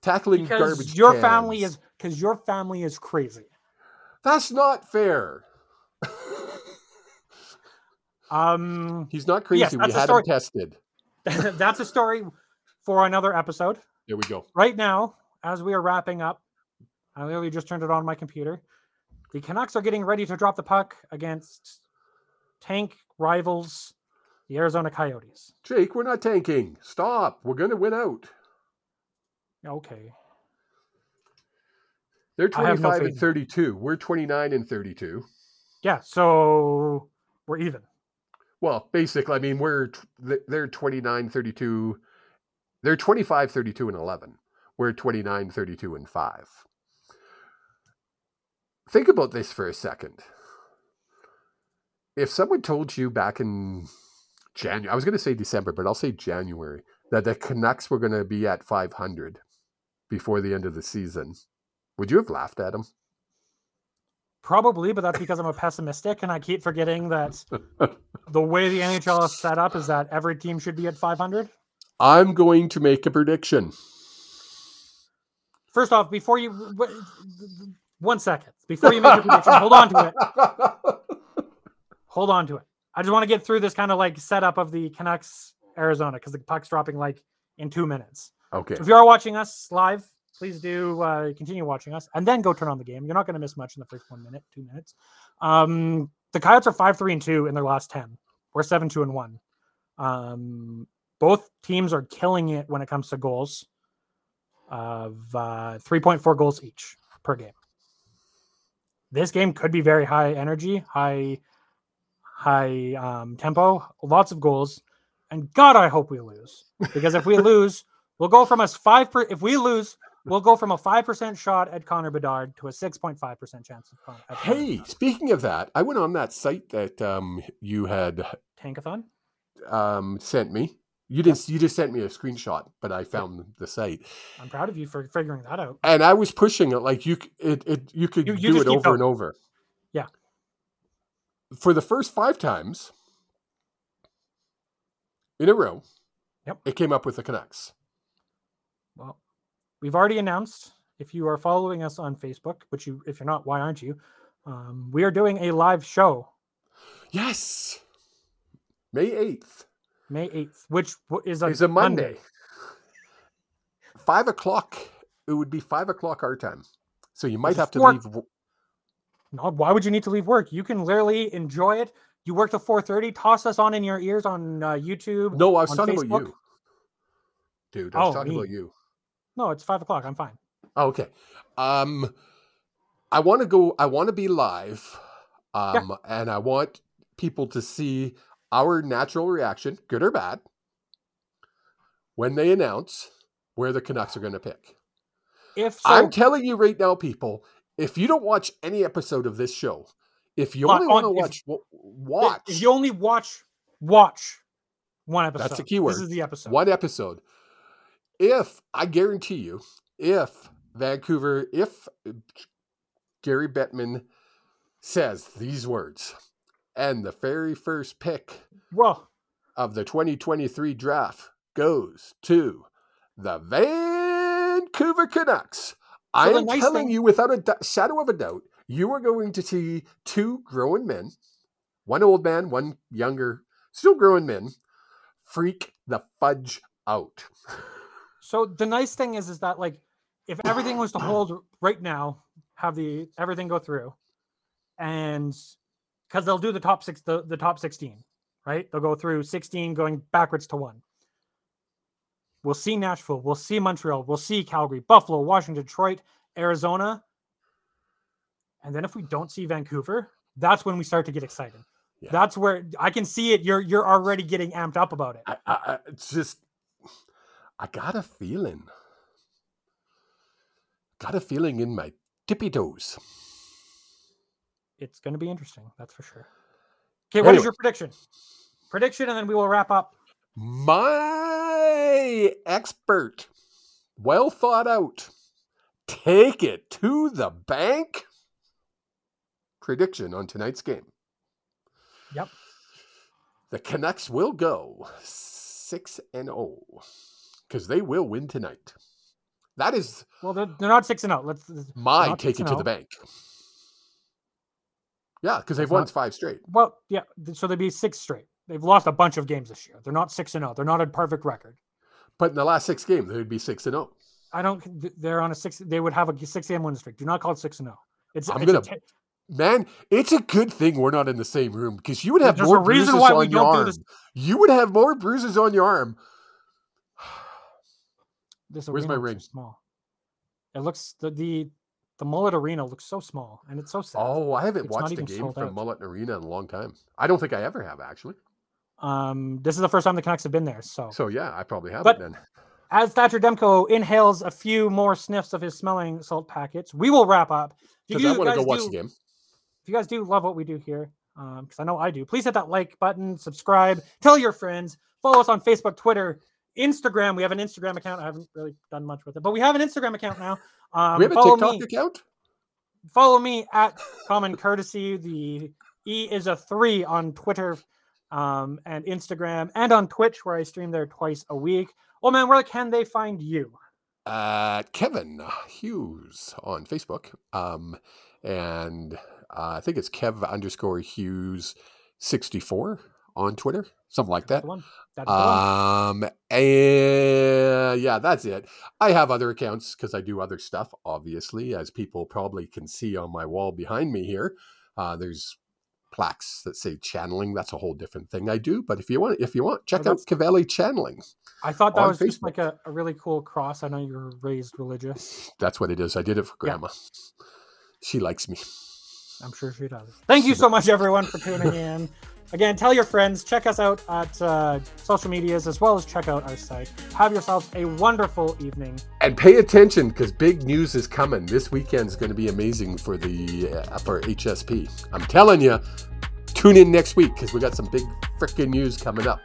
S2: Tackling
S1: Because
S2: garbage.
S1: your family is because your family is crazy.
S2: That's not fair.
S1: Um,
S2: He's not crazy.
S1: Yes,
S2: we had
S1: story.
S2: him tested.
S1: that's a story for another episode.
S2: There we go.
S1: Right now, as we are wrapping up, I literally just turned it on my computer. The Canucks are getting ready to drop the puck against tank rivals, the Arizona Coyotes.
S2: Jake, we're not tanking. Stop. We're going to win out.
S1: Okay.
S2: They're
S1: I have no
S2: 25 and 32. We're 29 and 32.
S1: Yeah, so we're even.
S2: Well, basically, I mean, we're they're 29 32. They're 25 32 and 11. We're 29 32 and 5. Think about this for a second. If someone told you back in January, I was going to say December, but I'll say January, that the Canucks were going to be at 500 before the end of the season, would you have laughed at him?
S1: Probably, but that's because I'm a pessimistic and I keep forgetting that the way the NHL is set up is that every team should be at 500.
S2: I'm going to make a prediction.
S1: First off, before you one second before you make your prediction, hold on to it. Hold on to it. I just want to get through this kind of like setup of the Canucks Arizona because the puck's dropping like in two minutes.
S2: Okay.
S1: So if you are watching us live, please do uh, continue watching us and then go turn on the game. You're not going to miss much in the first one minute, two minutes. Um, the Coyotes are five, three, and two in their last ten. We're seven, two, and one. Um, both teams are killing it when it comes to goals. Of uh, three point four goals each per game. This game could be very high energy, high, high um, tempo, lots of goals, and God, I hope we lose because if we lose, we'll go from us five. Per, if we lose, we'll go from a five percent shot at Connor Bedard to a six point five percent chance of Connor
S2: Hey,
S1: Bedard.
S2: speaking of that, I went on that site that um, you had
S1: Tankathon.
S2: um, sent me. You didn't. You just sent me a screenshot, but I found the site,
S1: I'm proud of you for figuring that out.
S2: and I was pushing it like you. It. it you could
S1: You- you
S2: do it over and over.
S1: Yeah.
S2: For the first five times in a row,
S1: Yep.
S2: it came up with the Canucks.
S1: Well, we've already announced. If you are following us on Facebook, which you, if you're not, why aren't you? Um, we are doing a live show
S2: Yes, May eighth
S1: May 8th, which is a,
S2: is a Monday. Five o'clock. It would be five o'clock our time. So you might
S1: is
S2: have to
S1: four-
S2: leave.
S1: No, why would you need to leave work? You can literally enjoy it. You work till 4:30. Toss us on in your ears on uh, YouTube.
S2: No, I was talking about you, dude. I was
S1: Oh,
S2: talking about you.
S1: No, it's five o'clock. I'm fine.
S2: Oh, okay. Um, I want to go. I want to be live, um, and I want people to see our natural reaction, good or bad, when they announce where the Canucks are going to pick.
S1: If so,
S2: I'm telling you right now, people, if you don't watch any episode of this show, if you
S1: Uh,
S2: only want to watch, w- watch
S1: if you only watch watch one episode,
S2: That's the key word.
S1: This is the episode.
S2: one episode. If I guarantee you, if Vancouver, if Gary Bettman says these words, and the very first pick
S1: Well,
S2: of the 2023 draft goes to the Vancouver Canucks, I am
S1: nice
S2: telling
S1: thing-
S2: you without a d- shadow of a doubt, you are going to see two grown men, one old man, one younger, still grown men, freak the fudge out.
S1: So the nice thing is, is that like, if everything was to hold right now, have the everything go through, and because they'll do the top six, the, the top sixteen, right? They'll go through sixteen, going backwards to one. We'll see Nashville, we'll see Montreal, we'll see Calgary, Buffalo, Washington, Detroit, Arizona, and then if we don't see Vancouver, that's when we start to get excited.
S2: Yeah.
S1: That's where I can see it. You're you're already getting amped up about it.
S2: I, I, it's just, I got a feeling. Got a feeling in my tippy toes.
S1: It's going to be interesting. That's for sure. Okay, what is
S2: Anyway.
S1: your prediction? Prediction, and then we will wrap up.
S2: My expert, well thought out, take it to the bank prediction on tonight's game.
S1: Yep.
S2: The Canucks will go 6 and 0 because they will win tonight. That is
S1: Well, they're, they're not six and out. Let's. let's-
S2: my take it to the oh. bank. Yeah, because they've won five straight.
S1: Well, yeah. So they'd be six straight. They've lost a bunch of games this year. They're not six and out. They're not a perfect record.
S2: But in the last six games, they would be 6 and oh. 0.
S1: I don't. They're on a six. They would have a six game win streak. Do not call it six and zero. It's.
S2: I'm
S1: it's
S2: gonna Man, it's a good thing we're not in the same room because you would have
S1: There's
S2: more bruises on your
S1: do
S2: arm. You would have more bruises on your arm.
S1: This
S2: Where's my ring?
S1: so Small. It looks the the the mullet arena looks so small, and it's so sad.
S2: Oh, I haven't
S1: It's
S2: watched a game from
S1: out.
S2: Mullet Arena in a long time. I don't think I ever have actually.
S1: Um, this is the first time the Canucks have been there. So,
S2: So yeah, I probably haven't
S1: But-
S2: then.
S1: as Thatcher Demko inhales a few more sniffs of his smelling salt packets, we will wrap up. If
S2: Because
S1: you
S2: I want to go watch
S1: do-
S2: the game.
S1: If you guys do love what we do here, because I know I do, please hit that like button, subscribe, tell your friends, follow us on Facebook, Twitter, Instagram. We have an Instagram account. I haven't really done much with it, but we have an Instagram account now. Um,
S2: we have a
S1: follow
S2: TikTok
S1: me.
S2: account.
S1: follow me at common courtesy the e is a three on twitter um, and instagram and on twitch where i stream there twice a week oh man where can they find you
S2: Uh, Kevin Hughes on Facebook. Um, and uh, I think it's Kev underscore Hughes sixty four on Twitter, something like
S1: That's
S2: that.
S1: one that's the one
S2: Um, and yeah, that's it. I have other accounts because I do other stuff, obviously, as people probably can see on my wall behind me here. Uh, there's plaques that say channeling. That's a whole different thing I do. But if you want, if you want, check out Cavelli Channeling.
S1: i thought that was just like a, a really cool cross i know you were raised religious
S2: That's what it is. I did it for
S1: Yeah.
S2: Grandma. She likes me.
S1: i'm sure she does thank you so much everyone for tuning in again tell your friends check us out at uh, social medias as well as check out our site have yourselves a wonderful evening
S2: And pay attention because big news is coming. This weekend's going to be amazing for the uh, for HSP. I'm telling you, tune in next week because we got some big freaking news coming up.